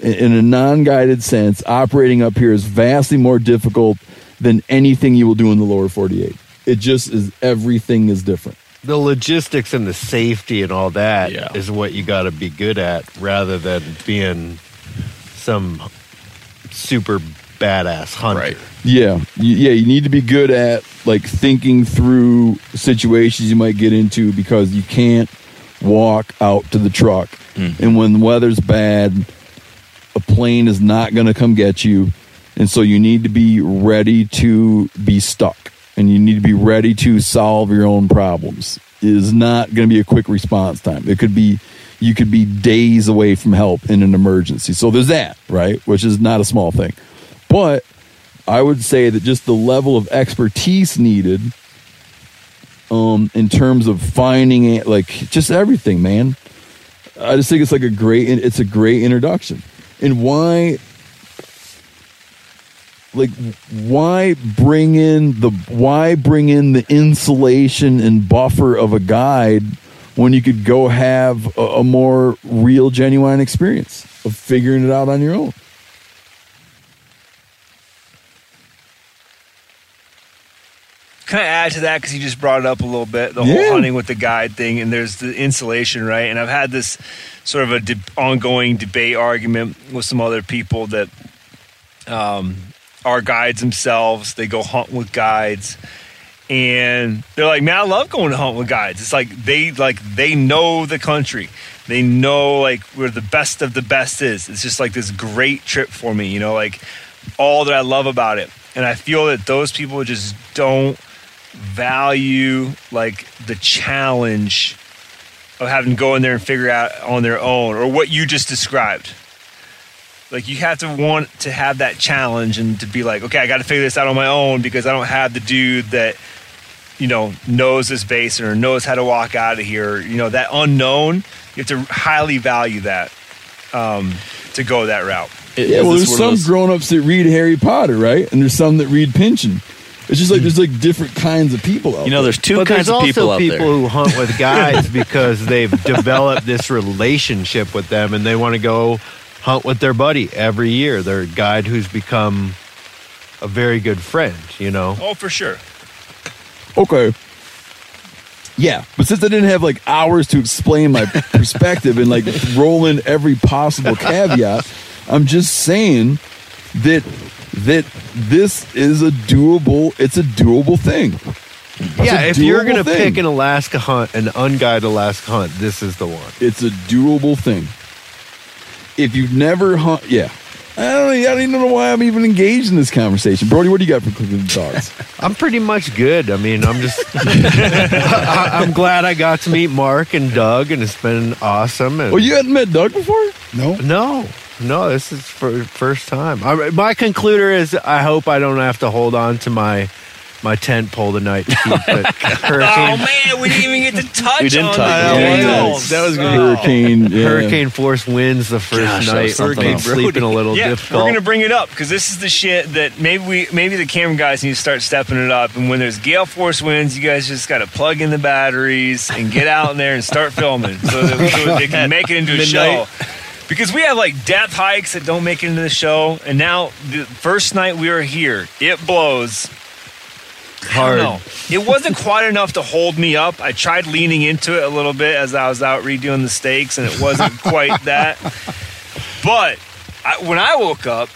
in, in a non-guided sense operating up here is vastly more difficult than anything you will do in the lower 48 it just is everything is different. The logistics and the safety and all that is what you got to be good at rather than being some super badass hunter. yeah. Yeah you need to be good at like thinking through situations you might get into because you can't walk out to the truck. Hmm. And when the weather's bad a plane is not going to come get you and so you need to be ready to be stuck. And you need to be ready to solve your own problems. It is not going to be a quick response time. It could be you could be days away from help in an emergency. So there's that right? Which is not a small thing. But i would say that just the level of expertise needed um in terms of finding it like just everything man. I just think it's like a great it's a great introduction. And why like why bring in the why bring in the insulation and buffer of a guide when you could go have a, a more real genuine experience of figuring it out on your own Can I add to that because you just brought it up a little bit the Yeah. whole hunting with the guide thing, and there's the insulation, right? And I've had this sort of a de- ongoing debate argument with some other people that um, are guides themselves. They go hunt with guides, and they're like, "Man, I love going to hunt with guides." It's like they like they know the country. They know like where the best of the best is. It's just like this great trip for me, you know, like all that I love about it. And I feel that those people just don't value like the challenge of having to go in there and figure out on their own or what you just described. Like you have to want to have that challenge and to be like, okay, I got to figure this out on my own because I don't have the dude that you know knows this basin or knows how to walk out of here. You know that unknown. You have to highly value that um, to go that route. yeah well there's some grown-ups that read harry potter right and there's some that read Pynchon it's just like there's like different kinds of people out there. You know, there's two but kinds there's of people out there. also people who hunt with guys because they've developed this relationship with them and they want to go hunt with their buddy every year. Their guide who's become a very good friend, you know. Oh, for sure. Okay. Yeah, but since I didn't have like hours to explain my perspective and like roll in every possible caveat, I'm just saying that that this is a doable. It's a doable thing. It's yeah, if you're going to thing. pick an Alaska hunt, an unguided Alaska hunt, this is the one. It's a doable thing. If you've never hunt, yeah. I don't, I don't even know why I'm even engaged in this conversation. Brody, what do you got for concluding thoughts? I'm pretty much good. I mean, I'm just. I, I'm glad I got to meet Mark and Doug, and it's been awesome. And well, you hadn't met Doug before? No, no, no. This is for first time. I, my concluder is I hope I don't have to hold on to my my tent pole tonight to keep it. Hurricane. Oh man, we didn't even get to touch We didn't on touch the on it. whales. That was Oh. Hurricane, yeah. Hurricane force winds the first Gosh, that night. was something Made sleeping a little yeah, difficult. We're gonna bring it up because this is the shit that maybe we maybe the camera guys need to start stepping it up. And when there's gale force winds, you guys just got to plug in the batteries and get out in there and start filming so that, so they can make it into a Midnight. show. Because we have like death hikes that don't make it into the show, and now the first night we were here, it blows. Hard. I don't know. It wasn't quite enough to hold me up. I tried leaning into it a little bit as I was out redoing the stakes, and it wasn't quite that. But I, when I woke up,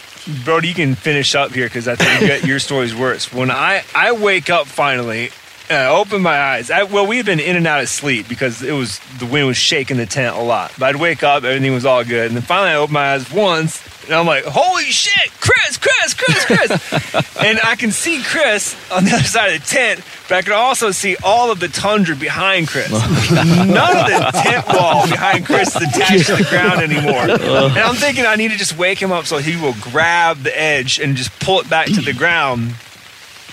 Brody, you can finish up here because I think you got your story's worse. When I I wake up finally, and I open my eyes. I, well, we had been in and out of sleep because it was the wind was shaking the tent a lot. But I'd wake up, everything was all good, and then finally I opened my eyes once, and I'm like, "Holy shit, Chris, Chris, Chris, Chris!" and I can see Chris on the other side of the tent, but I can also see all of the tundra behind Chris. None of the tent wall behind Chris is attached to the ground anymore. And I'm thinking I need to just wake him up so he will grab the edge and just pull it back to the ground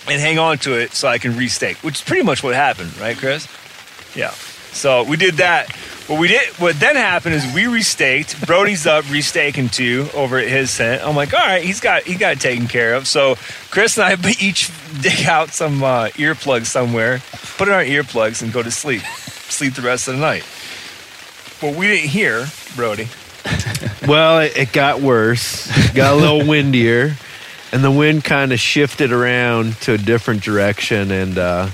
and hang on to it so I can restake, which is pretty much what happened, right, Chris? Yeah. So we did that. What we did, what then happened is we restaked. Brody's up restaking too over at his tent. I'm like, all right, he's got he got it taken care of. So Chris and I each dig out some uh, earplugs somewhere, put in our earplugs, and go to sleep. Sleep the rest of the night. What we didn't hear, Brody. well, it, it got worse. It got a little windier, and the wind kind of shifted around to a different direction, and uh,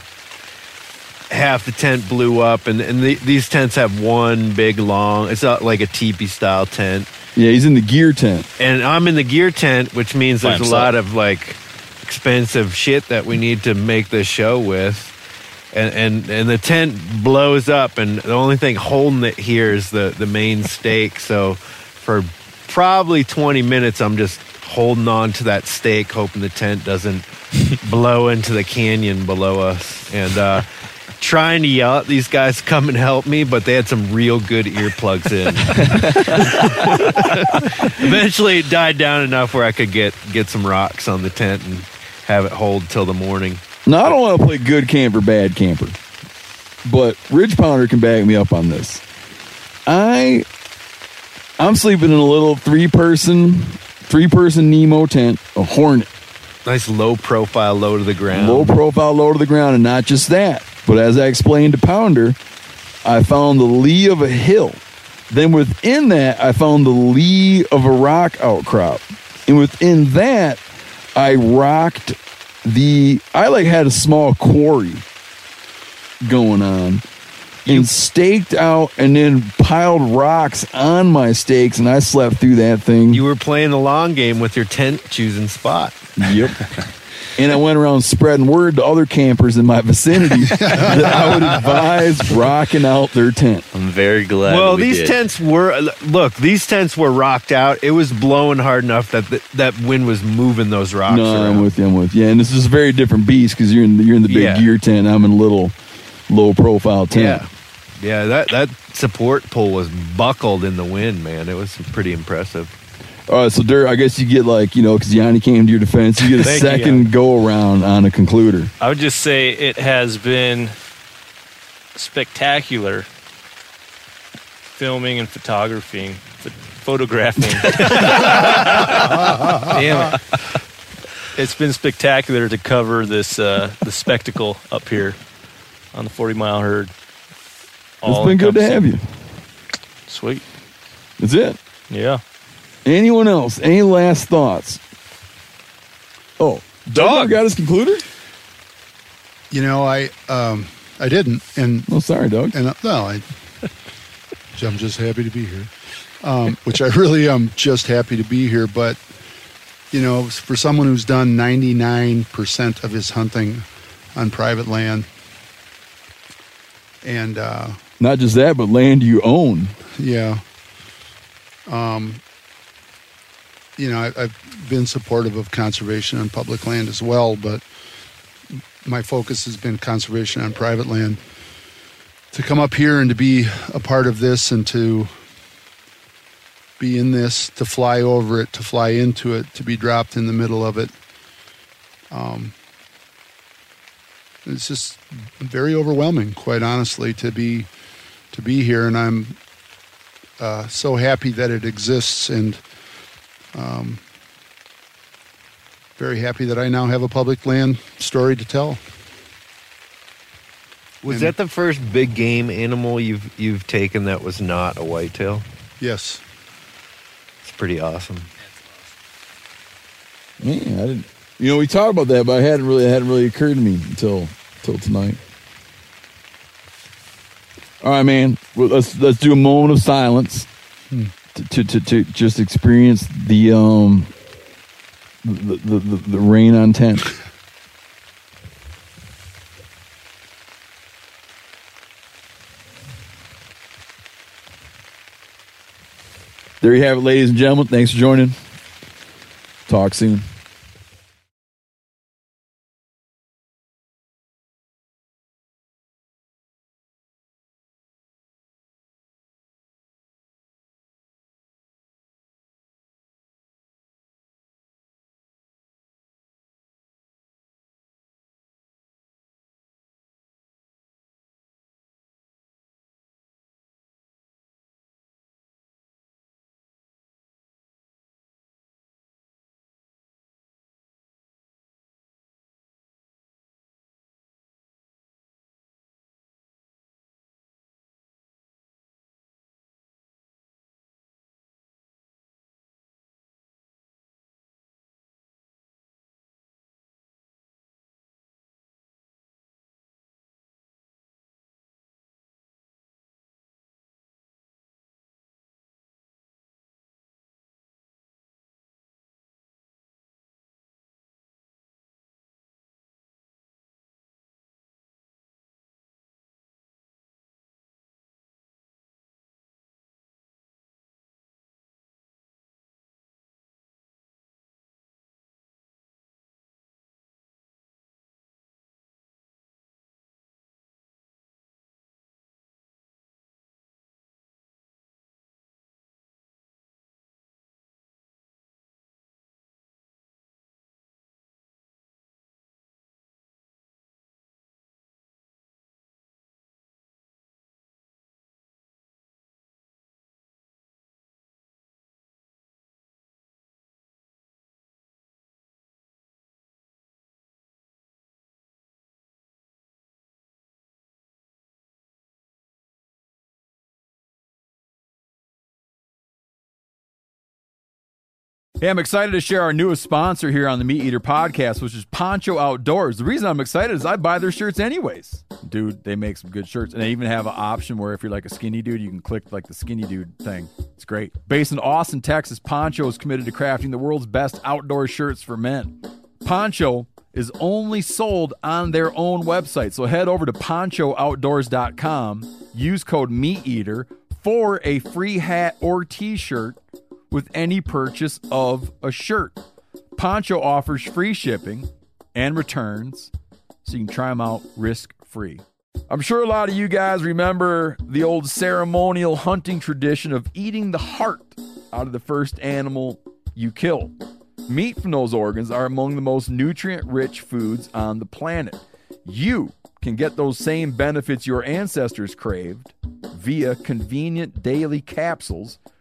half the tent blew up. And, and the, these tents have one big long. It's not like a teepee style tent. Yeah, he's in the gear tent. And I'm in the gear tent, which means there's a lot of like expensive shit that we need to make this show with. And, and and the tent blows up, and the only thing holding it here is the the main stake. So for probably 20 minutes, I'm just holding on to that stake, hoping the tent doesn't blow into the canyon below us, and uh, trying to yell at these guys to come and help me, but they had some real good earplugs in. Eventually, it died down enough where I could get get some rocks on the tent and have it hold till the morning. Now, I don't want to play good camper, bad camper, but Ridge Pounder can back me up on this. I, I'm sleeping in a little three person, three person Nemo tent, a Hornet. Nice low profile, low to the ground. Low profile, low to the ground, and not just that, but as I explained to Pounder, I found the lee of a hill. Then within that, I found the lee of a rock outcrop, and within that, I rocked the. I like had a small quarry going on. And staked out and then piled rocks on my stakes, and I slept through that thing. You were playing the long game with your tent choosing spot. Yep. and I went around spreading word to other campers in my vicinity that I would advise rocking out their tent. I'm very glad. well, we these did. tents were look. These tents were rocked out. It was blowing hard enough that the, that wind was moving those rocks no, around. I'm with you. I'm with you. And this is a very different beast because you're in the, you're in the big Yeah. gear tent. I'm in a little low profile tent. Yeah, yeah. That that support pole was buckled in the wind, man. It was pretty impressive. All right, so Dirt, I guess you get like you know because Yanni came to your defense. You get a Thank you, second go around on a concluder. I would just say it has been spectacular filming and photographing, ph- photographing. Damn it. It's been spectacular to cover this uh, the spectacle up here on the 40 mile herd. It's been good to have you. Sweet. That's it. Yeah. Anyone else? Any last thoughts? Oh, Doug got his concluder. You know, I um, I didn't, and oh, sorry, Doug. And uh, no, I, I'm just happy to be here. Um, which I really am just happy to be here. But you know, for someone who's done 99 percent of his hunting on private land, and uh, Not just that, but land you own. yeah, um, you know, I, I've been supportive of conservation on public land as well, but my focus has been conservation on private land. To come up here and to be a part of this and to be in this, to fly over it, to fly into it, to be dropped in the middle of it. Um, it's just very overwhelming, quite honestly, to be to be here, and I'm uh, so happy that it exists, and um, very happy that I now have a public land story to tell. Was And- that the first big game animal you've you've taken that was not a whitetail? Yes. It's pretty awesome. Man, I didn't. You know, we talked about that, but I hadn't really it hadn't really occurred to me until until tonight. All right, man. Well, let's let's do a moment of silence Hmm. To, to to just experience the um the the, the, the rain on tent. There you have it, ladies and gentlemen. Thanks for joining. Talk soon. Hey, I'm excited to share our newest sponsor here on the MeatEater podcast, which is Poncho Outdoors. The reason I'm excited is I buy their shirts anyways. Dude, they make some good shirts. And they even have an option where if you're like a skinny dude, you can click like the skinny dude thing. It's great. Based in Austin, Texas, Poncho is committed to crafting the world's best outdoor shirts for men. Poncho is only sold on their own website. So head over to ponchooutdoors.com, use code MeatEater for a free hat or t shirt with any purchase of a shirt. Poncho offers free shipping and returns, so you can try them out risk free. I'm sure a lot of you guys remember the old ceremonial hunting tradition of eating the heart out of the first animal you kill. Meat from those organs are among the most nutrient rich foods on the planet. You can get those same benefits your ancestors craved via convenient daily capsules